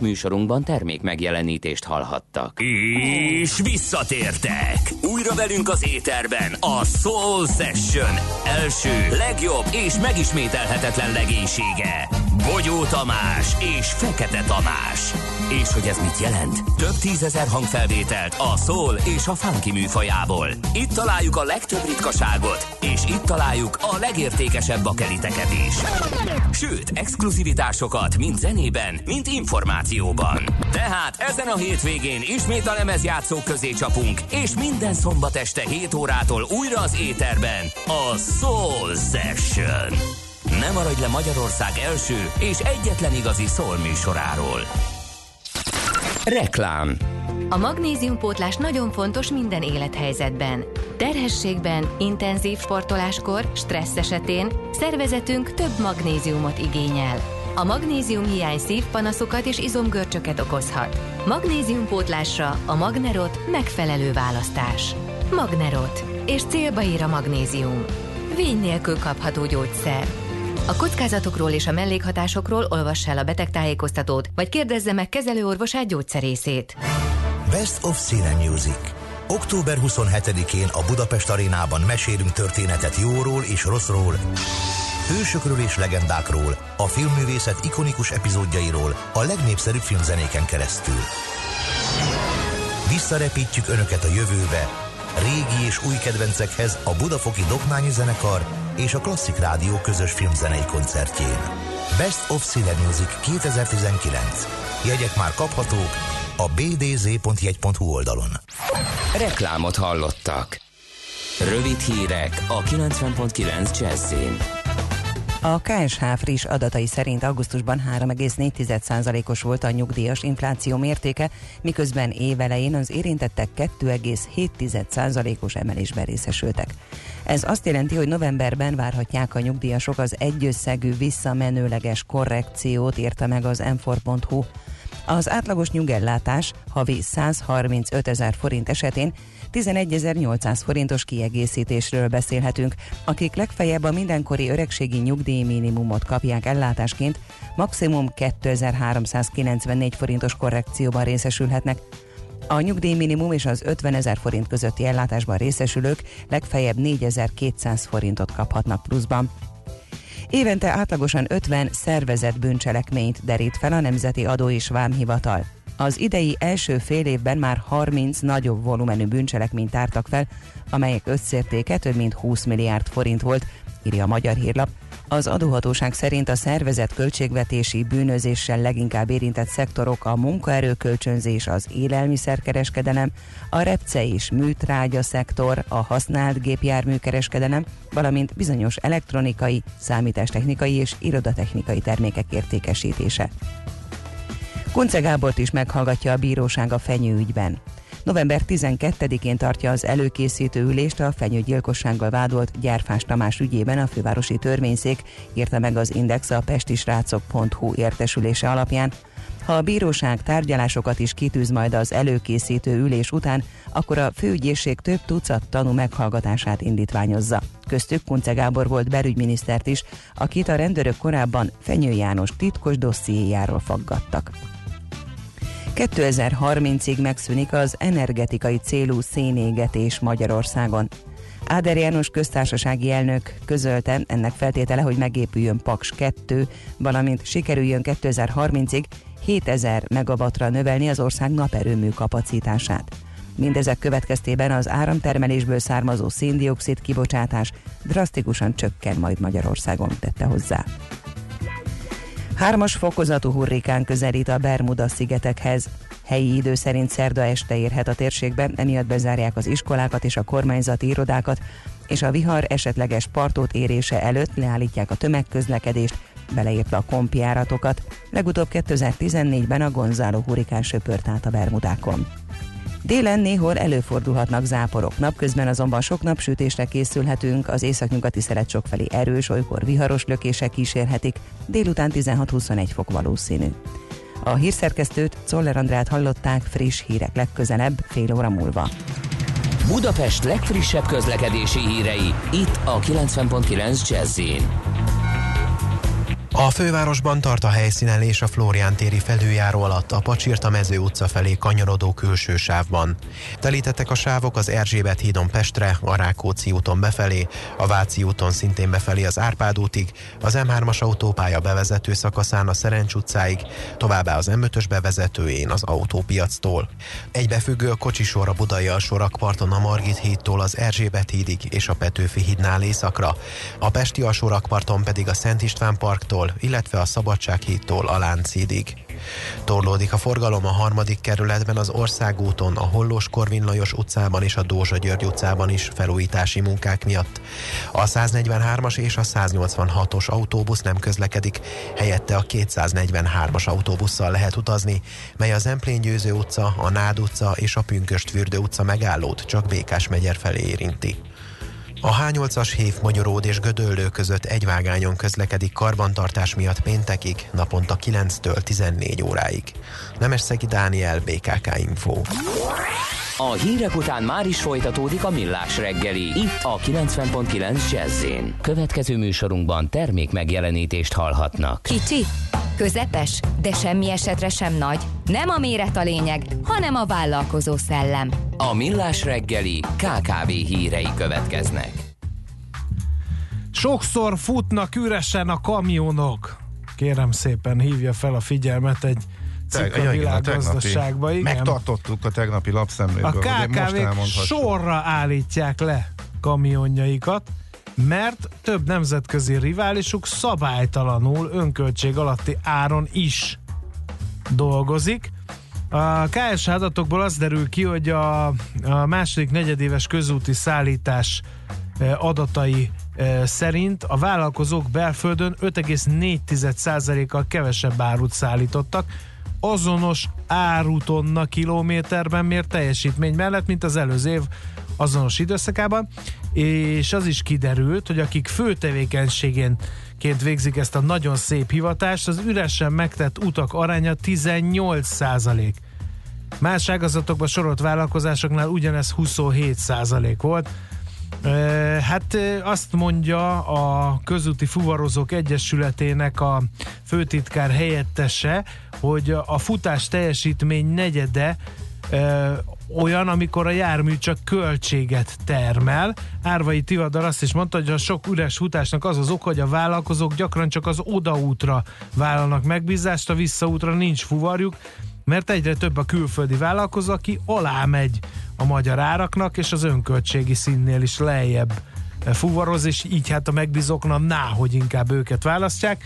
Műsorunkban termék megjelenítést hallhattak. És visszatértek! Újra velünk az éterben a Soul Session első, legjobb és megismételhetetlen legénysége. Bogyó Tamás és Fekete Tamás. És hogy ez mit jelent? Több tízezer hangfelvételt a soul és a funky műfajából. Itt találjuk a legtöbb ritkaságot, és itt találjuk a legértékesebb bakeliteket is. Sőt, exkluzivitásokat mind zenében, mind információban. Tehát ezen a hétvégén ismét a lemezjátszók közé csapunk, és minden szombat este 7 órától újra az éterben a Soul Session. Ne maradj le Magyarország első és egyetlen igazi soul műsoráról. Reklám A magnéziumpótlás nagyon fontos minden élethelyzetben. Terhességben, intenzív sportoláskor, stressz esetén szervezetünk több magnéziumot igényel. A magnézium hiány szívpanaszokat és izomgörcsöket okozhat. Magnéziumpótlásra a Magnerot megfelelő választás. Magnerot. És célba ír a magnézium. Vény nélkül kapható gyógyszer. A kockázatokról és a mellékhatásokról olvass el a betegtájékoztatót, vagy kérdezze meg kezelőorvosát gyógyszerészét. Best of Cine Music. Október 27-én a Budapest arénában mesélünk történetet jóról és rosszról, hősökről és legendákról, a filmművészet ikonikus epizódjairól, a legnépszerűbb filmzenéken keresztül. Visszarepítjük Önöket a jövőbe, régi és új kedvencekhez a Budafoki Doknányi Zenekar és a Klasszik Rádió közös filmzenei koncertjén. Best of Cine Music 2019. Jegyek már kaphatók a bdz.jegy.hu oldalon. Reklámot hallottak. Rövid hírek a 90.9 Jazzin. A KSH friss adatai szerint augusztusban 3,4%-os volt a nyugdíjas infláció mértéke, miközben évelején az érintettek 2,7%-os emelésben részesültek. Ez azt jelenti, hogy novemberben várhatják a nyugdíjasok az egyösszegű visszamenőleges korrekciót, írta meg az m Az átlagos nyugellátás havi 135 ezer forint esetén 11.800 forintos kiegészítésről beszélhetünk, akik legfeljebb a mindenkori öregségi nyugdíj minimumot kapják ellátásként, maximum 2394 forintos korrekcióban részesülhetnek. A nyugdíj minimum és az 50 ezer forint közötti ellátásban részesülők legfeljebb 4200 forintot kaphatnak pluszban. Évente átlagosan 50 szervezett bűncselekményt derít fel a Nemzeti Adó és Vámhivatal. Az idei első fél évben már 30 nagyobb volumenű bűncselekményt tártak fel, amelyek összértéke több mint 20 milliárd forint volt, írja a Magyar Hírlap. Az adóhatóság szerint a szervezet költségvetési bűnözéssel leginkább érintett szektorok a munkaerőkölcsönzés, az élelmiszerkereskedelem, a repce és műtrágya szektor, a használt gépjárműkereskedelem, valamint bizonyos elektronikai, számítástechnikai és irodatechnikai termékek értékesítése. Kunce Gábort is meghallgatja a bíróság a fenyőügyben. November 12-én tartja az előkészítő ülést a fenyőgyilkossággal vádolt Gyárfás Tamás ügyében a fővárosi törvényszék, írta meg az Index a pestisrácok.hu értesülése alapján. Ha a bíróság tárgyalásokat is kitűz majd az előkészítő ülés után, akkor a főügyészség több tucat tanú meghallgatását indítványozza. Köztük Kunce Gábor volt belügyminisztert is, akit a rendőrök korábban Fenyő János titkos dossziéjáról faggattak. 2030-ig megszűnik az energetikai célú szénégetés Magyarországon. Áder János köztársasági elnök közölte ennek feltétele, hogy megépüljön Paks 2, valamint sikerüljön 2030-ig 7000 megawattra növelni az ország naperőmű kapacitását. Mindezek következtében az áramtermelésből származó széndiokszid kibocsátás drasztikusan csökken majd Magyarországon, tette hozzá. Hármas fokozatú hurrikán közelít a Bermuda szigetekhez. Helyi idő szerint szerda este érhet a térségben, emiatt bezárják az iskolákat és a kormányzati irodákat, és a vihar esetleges partot érése előtt leállítják a tömegközlekedést, beleértve a kompjáratokat. Legutóbb 2014-ben a Gonzalo hurrikán söpört át a Bermudákon. Délen néhol előfordulhatnak záporok, napközben azonban sok napsütésre készülhetünk, az északnyugati szeret sokfelé erős, olykor viharos lökések kísérhetik, délután 16-21 fok valószínű. A hírszerkesztőt Czoller Andrát hallották friss hírek legközelebb, fél óra múlva. Budapest legfrissebb közlekedési hírei, itt a 90.9 jazz a fővárosban tart a helyszínelés a Flórián téri felüljáró alatt a Pacsirta mező utca felé kanyarodó külső sávban. Telítettek a sávok az Erzsébet hídon Pestre, a Rákóczi úton befelé, a Váci úton szintén befelé az Árpád útig, az M3-as autópálya bevezető szakaszán a Szerencs utcáig, továbbá az M5-ös bevezetőjén az autópiactól. Egybefüggő a kocsisor a Budai alsórakparton a Margit hídtól az Erzsébet hídig és a Petőfi hídnál északra, a Pesti alsórakparton pedig a Szent István parktól illetve a Szabadsághídtól a Lánchídig. Torlódik a forgalom a harmadik kerületben az Országúton, a Hollós Korvin Lajos utcában és a Dózsa György utcában is felújítási munkák miatt. A 143-as és a 186-os autóbusz nem közlekedik, helyette a 243-as autóbusszal lehet utazni, mely az Emplén Győző utca, a Nád utca és a Pünköst Fürdő utca megállót csak Békás megyer felé érinti. A H8-as Hév Magyaród és Gödöllő között egy vágányon közlekedik karbantartás miatt péntekig, naponta 9-től 14 óráig. Szegi Dániel, BKK Info. A hírek után már is folytatódik a millás reggeli, itt a 90.9 jazz Következő műsorunkban termék megjelenítést hallhatnak. Kicsi, közepes, de semmi esetre sem nagy. Nem a méret a lényeg, hanem a vállalkozó szellem. A millás reggeli KKV hírei következnek. Sokszor futnak üresen a kamionok. Kérem szépen hívja fel a figyelmet egy cikk a világgazdaságba. Igen. Megtartottuk a tegnapi lapszemléből. A kkv sorra állítják le kamionjaikat, mert több nemzetközi riválisuk szabálytalanul önköltség alatti áron is dolgozik. A KS adatokból az derül ki, hogy a, a második negyedéves közúti szállítás e, adatai e, szerint a vállalkozók belföldön 5,4%-kal kevesebb árut szállítottak, azonos árutonna kilométerben mért teljesítmény mellett, mint az előző év azonos időszakában, és az is kiderült, hogy akik fő tevékenységénként végzik ezt a nagyon szép hivatást, az üresen megtett utak aránya 18 százalék. Más ágazatokban sorolt vállalkozásoknál ugyanez 27 százalék volt. Hát azt mondja a Közúti Fuvarozók Egyesületének a főtitkár helyettese, hogy a futás teljesítmény negyede olyan, amikor a jármű csak költséget termel. Árvai Tivadar azt is mondta, hogy a sok üres futásnak az az ok, hogy a vállalkozók gyakran csak az odaútra vállalnak megbízást, a visszaútra nincs fuvarjuk, mert egyre több a külföldi vállalkozó, aki alá megy a magyar áraknak, és az önköltségi színnél is lejjebb fuvaroz, és így hát a megbízóknak ná, hogy inkább őket választják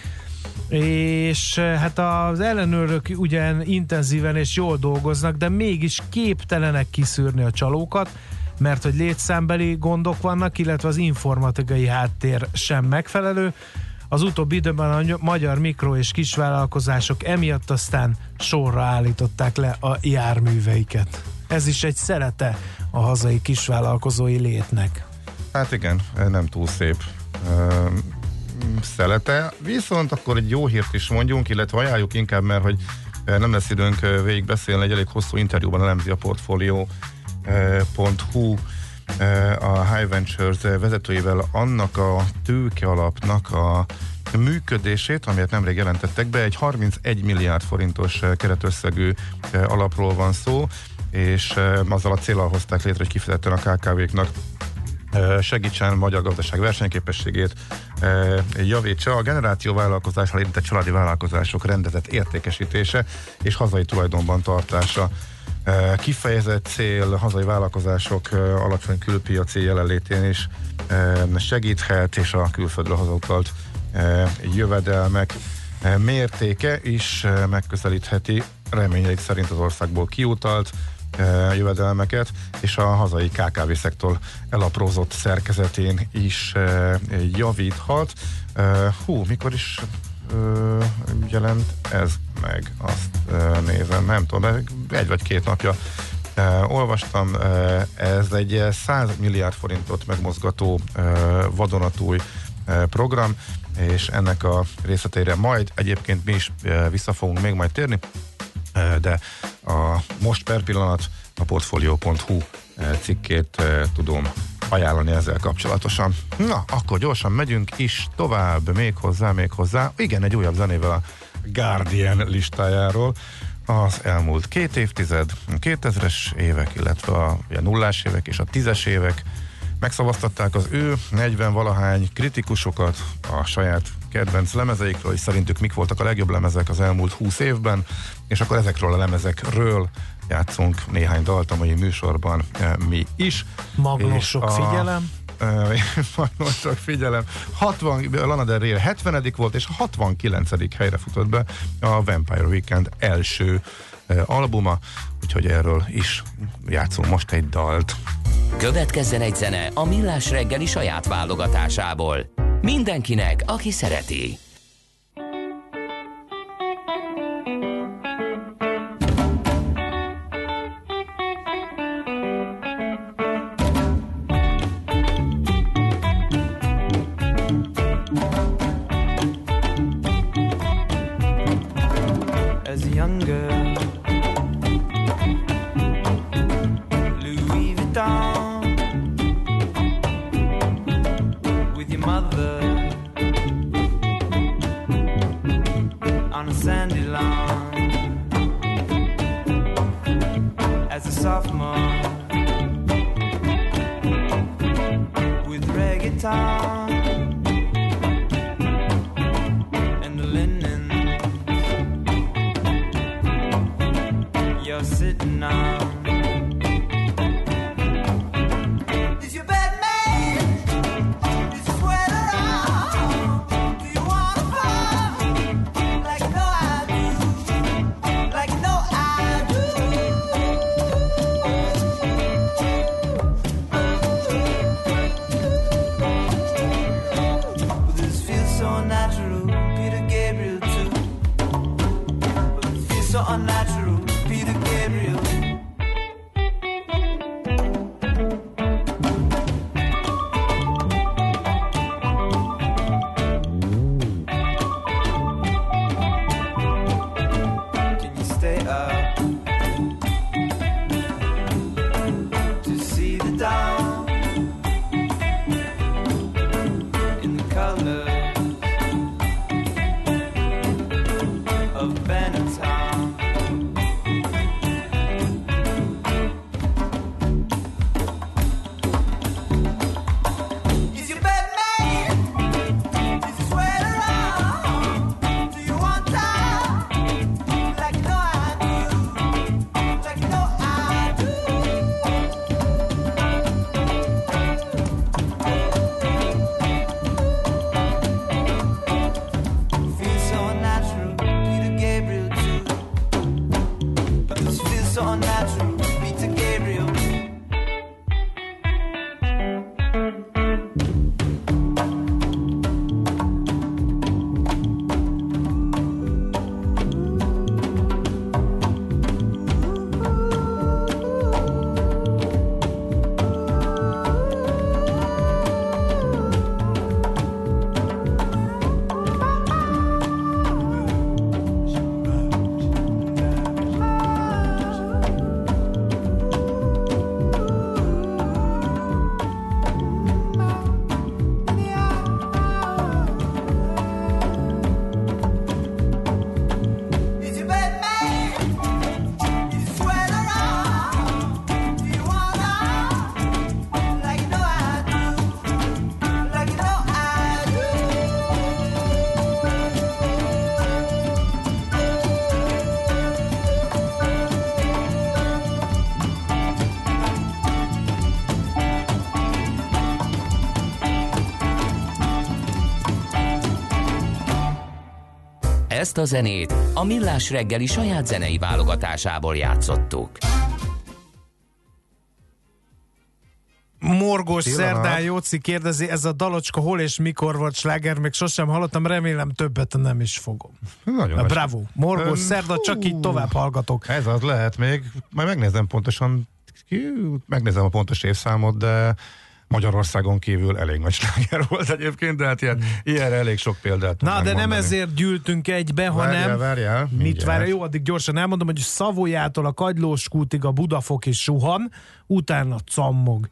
és eh, hát az ellenőrök ugyan intenzíven és jól dolgoznak, de mégis képtelenek kiszűrni a csalókat, mert hogy létszámbeli gondok vannak, illetve az informatikai háttér sem megfelelő. Az utóbbi időben a magyar mikro- és kisvállalkozások emiatt aztán sorra állították le a járműveiket. Ez is egy szerete a hazai kisvállalkozói létnek. Hát igen, nem túl szép szelete, viszont akkor egy jó hírt is mondjunk, illetve ajánljuk inkább, mert hogy eh, nem lesz időnk eh, végig beszélni, egy elég hosszú interjúban elemzi a portfolio.hu eh, a High Ventures vezetőjével annak a tőke alapnak a működését, amelyet nemrég jelentettek be, egy 31 milliárd forintos keretösszegű alapról van szó, és azzal a célral hozták létre, hogy kifejezetten a KKV-knak segítsen a magyar gazdaság versenyképességét, javítsa a generációvállalkozással érintett családi vállalkozások rendezett értékesítése és hazai tulajdonban tartása. Eh, Kifejezett cél hazai vállalkozások eh, alacsony külpiaci jelenlétén is eh, segíthet, és a külföldről hazautalt jövedelmek mértéke is megközelítheti reményeik szerint az országból kiutalt jövedelmeket, és a hazai KKV-szektor elaprózott szerkezetén is javíthat. Hú, mikor is ö, jelent ez meg, azt ö, nézem, nem tudom, egy vagy két napja ö, olvastam, ö, ez egy ö, 100 milliárd forintot megmozgató ö, vadonatúj ö, program, és ennek a részletére majd egyébként mi is ö, vissza fogunk még majd térni, ö, de a most per pillanat a portfolio.hu cikkét tudom ajánlani ezzel kapcsolatosan. Na, akkor gyorsan megyünk is tovább, még hozzá, még hozzá. Igen, egy újabb zenével a Guardian listájáról. Az elmúlt két évtized, 2000-es évek, illetve a ugye, nullás évek és a tízes évek megszavaztatták az ő 40 valahány kritikusokat a saját kedvenc lemezeikről, és szerintük mik voltak a legjobb lemezek az elmúlt 20 évben, és akkor ezekről a lemezekről játszunk néhány dalt a mai műsorban e, mi is. Magnosok, És figyelem. Uh, Magnosok, figyelem. 60, Lana Del Rey 70 volt, és a 69. helyre futott be a Vampire Weekend első uh, albuma, úgyhogy erről is játszunk most egy dalt. Következzen egy zene a Millás reggeli saját válogatásából. Mindenkinek, aki szereti. Ezt a zenét a Millás reggeli saját zenei válogatásából játszottuk. Morgós Pillanat. Szerdán Jóci kérdezi, ez a dalocska hol és mikor volt sláger, még sosem hallottam, remélem többet nem is fogom. Nagyon Na, bravo. Morgós Öm, Szerda, csak hú. így tovább hallgatok. Ez az lehet még, majd megnézem pontosan, megnézem a pontos évszámot, de Magyarországon kívül elég nagy sláger volt egyébként, de hát ilyen, ilyenre elég sok példát Na, de nem ezért gyűltünk egybe, Várjál, hanem... várjál, Mit mindjárt. várja? Jó, addig gyorsan elmondom, hogy Szavolyától a Kagylós kútig a Budafok is suhan, utána cammog,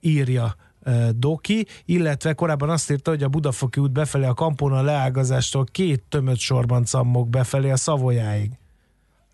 írja Doki, illetve korábban azt írta, hogy a Budafoki út befelé a Kampona leágazástól két tömött sorban cammog befelé a Szavolyáig.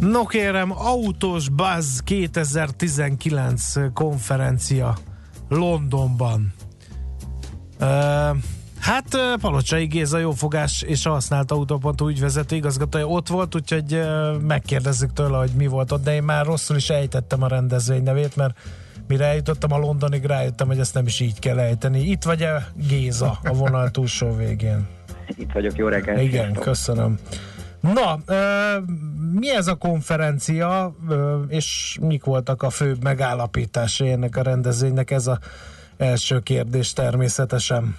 No kérem, Autós Buzz 2019 konferencia Londonban. Uh, hát Palocsai Géza jófogás és a használt autó.hu ügyvezető igazgatója ott volt, úgyhogy megkérdezzük tőle, hogy mi volt ott, de én már rosszul is ejtettem a rendezvény nevét, mert mire eljutottam a Londonig, rájöttem, hogy ezt nem is így kell ejteni. Itt vagy-e Géza a vonal túlsó végén? Itt vagyok, jó reggelt. Igen, köszönöm. Na, mi ez a konferencia, és mik voltak a fő megállapításai ennek a rendezvénynek? Ez a első kérdés természetesen.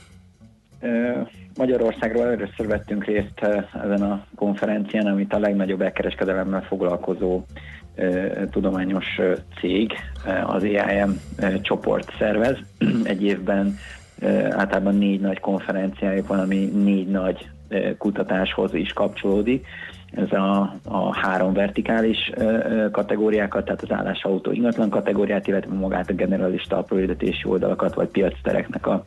Magyarországról először vettünk részt ezen a konferencián, amit a legnagyobb elkereskedelemmel foglalkozó tudományos cég, az EIM csoport szervez. Egy évben általában négy nagy konferenciájuk van, ami négy nagy kutatáshoz is kapcsolódik. Ez a, a három vertikális kategóriákat, tehát az állásautó ingatlan kategóriát, illetve magát a generalista apróhirdetési oldalakat, vagy piactereknek a,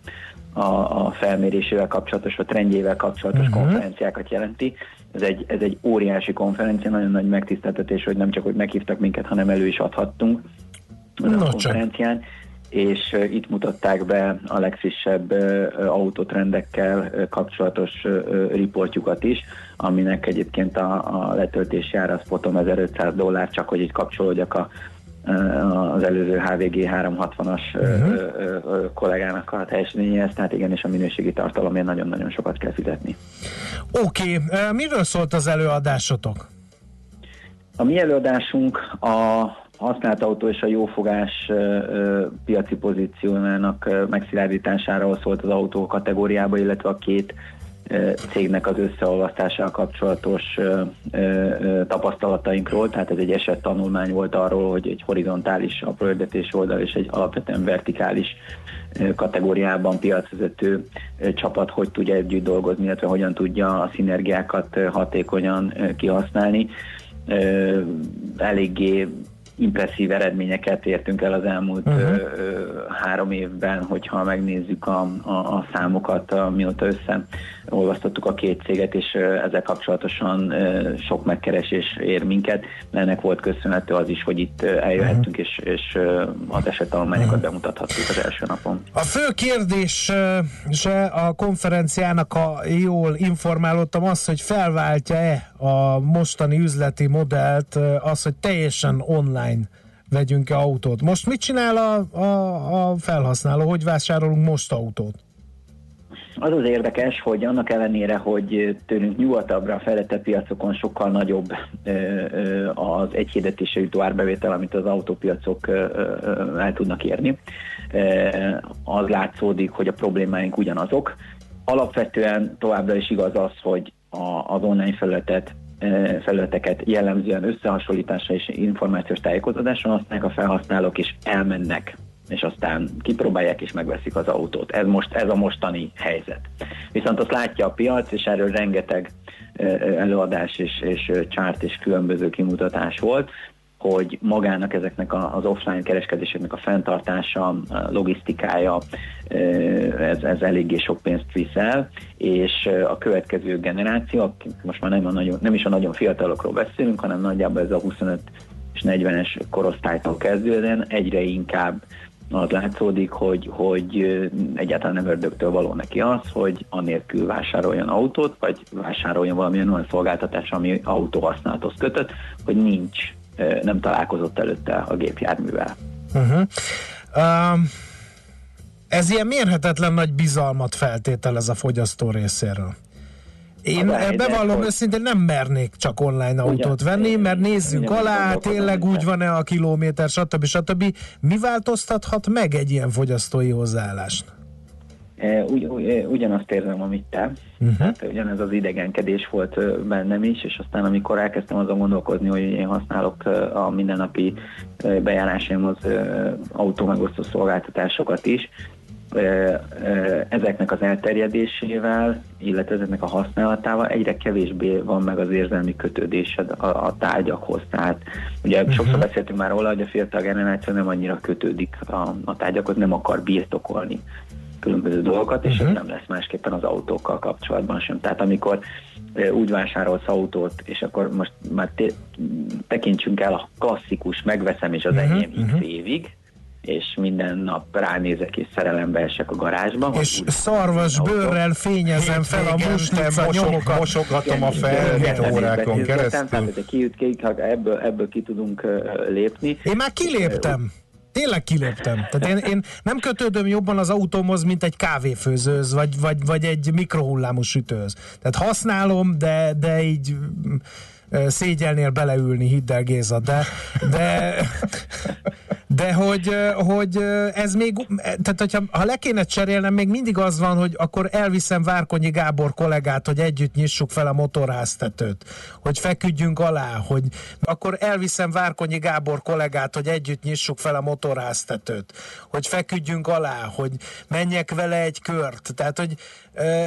a, a felmérésével kapcsolatos, vagy trendjével kapcsolatos uh-huh. konferenciákat jelenti. Ez egy, ez egy óriási konferencia, nagyon nagy megtiszteltetés, hogy nem csak, hogy meghívtak minket, hanem elő is adhattunk ezen No, a csak. És itt mutatták be a legfrissebb autotrendekkel uh, kapcsolatos riportjukat is, aminek egyébként a, a letöltési ára spotom 1500 dollár, csak hogy itt kapcsolódjak a az előző HVG 360-as uh-huh. kollégának a teljesítményéhez, tehát igenis a minőségi tartalomért nagyon-nagyon sokat kell fizetni. Oké, okay, miről szólt az előadásotok? A mi előadásunk a használt autó és a jófogás piaci pozíciójának ö, megszilárdításáról szólt az autó kategóriába, illetve a két cégnek az összeolvasztással kapcsolatos tapasztalatainkról, tehát ez egy esettanulmány volt arról, hogy egy horizontális apróhirdetés oldal és egy alapvetően vertikális kategóriában piacvezető csapat hogy tudja együtt dolgozni, illetve hogyan tudja a szinergiákat hatékonyan kihasználni. Eléggé impresszív eredményeket értünk el az elmúlt uh-huh. ö, három évben, hogyha megnézzük a, a, a számokat, mióta összeolvasztottuk a két céget, és ezzel kapcsolatosan sok megkeresés ér minket. Ennek volt köszönhető az is, hogy itt eljöhettünk, és, és az esettanulmányokat bemutathattuk az első napon. A fő kérdés se a konferenciának, ha jól informálódtam, az, hogy felváltja-e a mostani üzleti modellt az, hogy teljesen online vegyünk-e autót. Most mit csinál a, a, a felhasználó? Hogy vásárolunk most autót? Az az érdekes, hogy annak ellenére, hogy tőlünk nyugatabbra, fejlettebb piacokon sokkal nagyobb az egyhirdetésre jutó árbevétel, amit az autópiacok el tudnak érni, az látszódik, hogy a problémáink ugyanazok. Alapvetően továbbra is igaz az, hogy az online felületet felületeket jellemzően összehasonlításra és információs tájékozódáson használják a felhasználók, és elmennek és aztán kipróbálják és megveszik az autót. Ez most ez a mostani helyzet. Viszont azt látja a piac, és erről rengeteg előadás és, és ö, chart és különböző kimutatás volt, hogy magának ezeknek az offline kereskedéseknek a fenntartása, a logisztikája, ez, ez eléggé sok pénzt visz el, és a következő generáció, akik most már nem, a nagyon, nem is a nagyon fiatalokról beszélünk, hanem nagyjából ez a 25 és 40-es korosztálytól kezdődően egyre inkább az látszódik, hogy, hogy egyáltalán nem ördögtől való neki az, hogy anélkül vásároljon autót, vagy vásároljon valamilyen olyan szolgáltatás, ami autóhasználathoz kötött, hogy nincs, nem találkozott előtte a gépjárművel. Uh-huh. Um, ez ilyen mérhetetlen nagy bizalmat feltételez a fogyasztó részéről. Én bevallom hogy- őszintén nem mernék csak online autót venni, mert nézzünk ugyanezt alá, tényleg úgy van-e a kilométer, stb. stb. Mi változtathat meg egy ilyen fogyasztói hozzáállást? E, Ugy, e, ugyanazt érzem, amit te. Uh-huh. Tehát ugyanez az idegenkedés volt bennem is, és aztán amikor elkezdtem azon gondolkozni, hogy én használok a mindennapi bejárásaimhoz autómegosztó szolgáltatásokat is, ezeknek az elterjedésével, illetve ezeknek a használatával egyre kevésbé van meg az érzelmi kötődésed a, a tárgyakhoz. Tehát ugye uh-huh. sokszor beszéltünk már róla, hogy a fiatal generáció nem annyira kötődik a, a tárgyakhoz, nem akar birtokolni különböző dolgokat, és ez nem lesz másképpen az autókkal kapcsolatban sem. Tehát amikor úgy vásárolsz autót, és akkor most már te, tekintsünk el a klasszikus, megveszem és az Mhm, enyém x évig, és minden nap ránézek és szerelembe esek a garázsba. És szarvas bőrrel fényezem fel a muslica nyomokat. mosogatom a felhőt órákon keresztül. Tehát ez ki, ki, ebből, ebből ki tudunk lépni. Én már kiléptem. Tényleg kiléptem. Tehát én, én nem kötődöm jobban az autómhoz, mint egy kávéfőzőhöz, vagy, vagy, vagy egy mikrohullámú sütőhöz. Tehát használom, de, de így mm, szégyelnél beleülni, hidd el Géza, de, de, de hogy, hogy ez még, tehát hogyha ha le kéne cserélnem, még mindig az van, hogy akkor elviszem Várkonyi Gábor kollégát, hogy együtt nyissuk fel a motorháztetőt, hogy feküdjünk alá, hogy akkor elviszem Várkonyi Gábor kollégát, hogy együtt nyissuk fel a motorháztetőt, hogy feküdjünk alá, hogy menjek vele egy kört. Tehát, hogy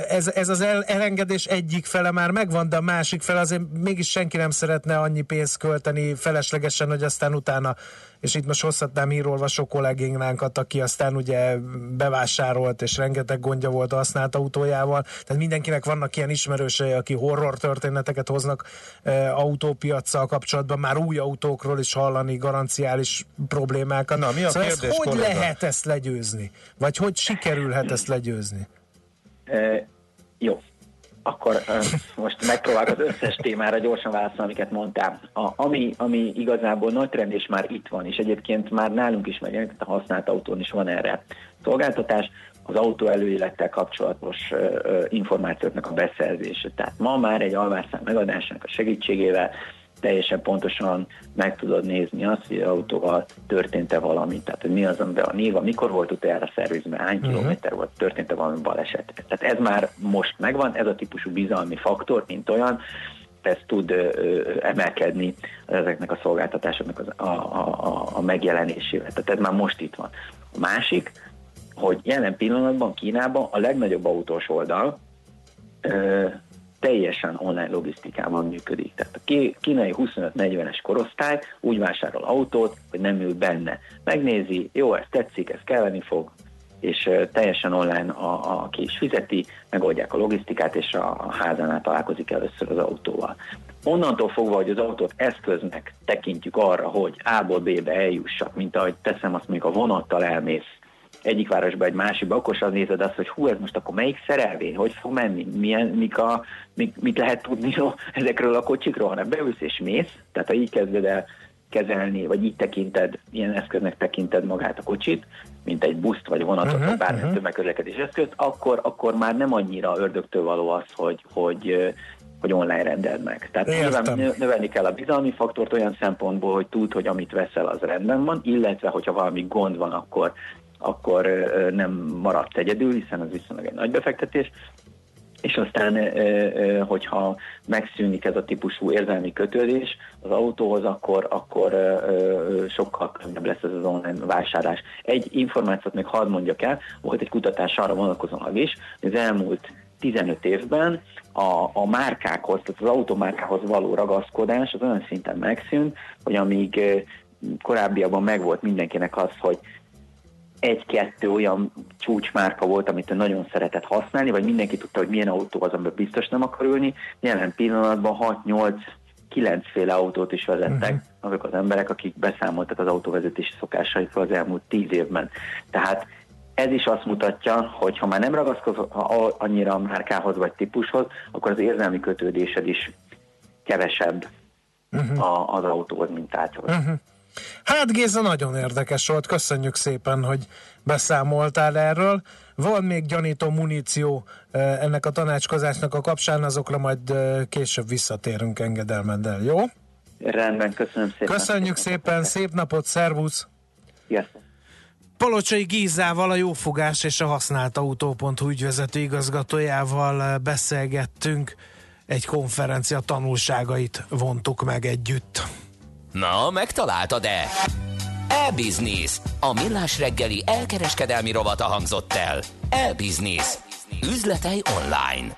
ez, ez az el, elengedés egyik fele már megvan, de a másik fele azért mégis senki nem szeretne annyi pénzt költeni feleslegesen, hogy aztán utána és itt most hozhatnám hírolvasó kollégénkat, aki aztán ugye bevásárolt, és rengeteg gondja volt a használt autójával. Tehát mindenkinek vannak ilyen ismerősei, aki horror történeteket hoznak e, autópiacsal kapcsolatban, már új autókról is hallani garanciális problémákat. Na, mi a szóval kérdés, ezt hogy lehet ezt legyőzni? Vagy hogy sikerülhet ezt legyőzni? E, jó, akkor most megpróbálok az összes témára gyorsan válaszolni, amiket mondtál. A, ami, ami igazából nagy trend, és már itt van, és egyébként már nálunk is megjelent, a használt autón is van erre szolgáltatás, az autó előélettel kapcsolatos ö, információknak a beszerzése. Tehát ma már egy alvásszám megadásának a segítségével teljesen pontosan meg tudod nézni azt, hogy az autóval történt-e valami, tehát hogy mi az, amiben a néva, mikor volt utoljára szervizben, hány Mhm. kilométer volt, történt-e valami baleset. Tehát ez már most megvan, ez a típusú bizalmi faktor, mint olyan, ez tud ö, ö, emelkedni ezeknek a szolgáltatásoknak az, a, a, a, a megjelenésével. Tehát ez már most itt van. A másik, hogy jelen pillanatban Kínában a legnagyobb autós oldal ö, teljesen online logisztikában működik. Tehát a kínai 25-40-es korosztály úgy vásárol autót, hogy nem ül benne. Megnézi, jó, ez tetszik, ez kelleni fog, és teljesen online a, a ki is fizeti, megoldják a logisztikát, és a, a házánál találkozik először az autóval. Onnantól fogva, hogy az autót eszköznek tekintjük arra, hogy A-ból B-be eljussak, mint ahogy teszem azt mondjuk a vonattal elmész egyik városba egy másikba, akkor sem nézed azt, hogy hú, ez most akkor melyik szerelvény, hogy fog menni, milyen, mik a, mik, mit lehet tudni no, ezekről a kocsikról, hanem beülsz és mész, tehát ha így kezded el kezelni, vagy így tekinted, ilyen eszköznek tekinted magát a kocsit, mint egy buszt vagy vonatot, uh-huh, vagy bármilyen mhm. tömegközlekedés eszközt, akkor, akkor már nem annyira ördögtől való az, hogy, hogy, hogy online rendeld meg. Tehát nyilván nö- növelni kell a bizalmi faktort olyan szempontból, hogy tud, hogy amit veszel, az rendben van, illetve hogyha valami gond van, akkor akkor nem maradsz egyedül, hiszen ez viszonylag egy nagy befektetés, és aztán, hogyha megszűnik ez a típusú érzelmi kötődés az autóhoz, akkor, akkor sokkal könnyebb lesz ez az online vásárlás. Egy információt még hadd mondjak el, volt egy kutatás arra vonatkozóan is, hogy az elmúlt 15 évben a, a márkákhoz, tehát az automárkához való ragaszkodás az olyan szinten megszűnt, hogy amíg ö, korábbiakban megvolt mindenkinek az, hogy egy-kettő olyan csúcsmárka volt, amit ő nagyon szeretett használni, vagy mindenki tudta, hogy milyen autó az, amiben biztos nem akar ülni. Jelen pillanatban 6-8 kilencféle autót is vezettek uh-huh. azok az emberek, akik beszámoltak az autóvezetési szokásaikról az elmúlt tíz évben. Tehát ez is azt mutatja, hogy ha már nem ragaszkodsz annyira a márkához vagy típushoz, akkor az érzelmi kötődésed is kevesebb uh-huh. a, az autóhoz, mint tárgyhoz. Uh-huh. Hát Géza, nagyon érdekes volt, köszönjük szépen, hogy beszámoltál erről. Van még gyanító muníció ennek a tanácskozásnak a kapcsán, azokra majd később visszatérünk engedelmeddel, jó? Rendben, köszönöm szépen. Köszönjük szépen, szép napot, szervusz! Sziasztok! Palocsai Gézával, a Jófogás és a Használt Autó.hu ügyvezető igazgatójával beszélgettünk, egy konferencia tanulságait vontuk meg együtt. Na, megtaláltad-e? E-Business. A millás reggeli elkereskedelmi rovata hangzott el. E-Business. Üzletei online.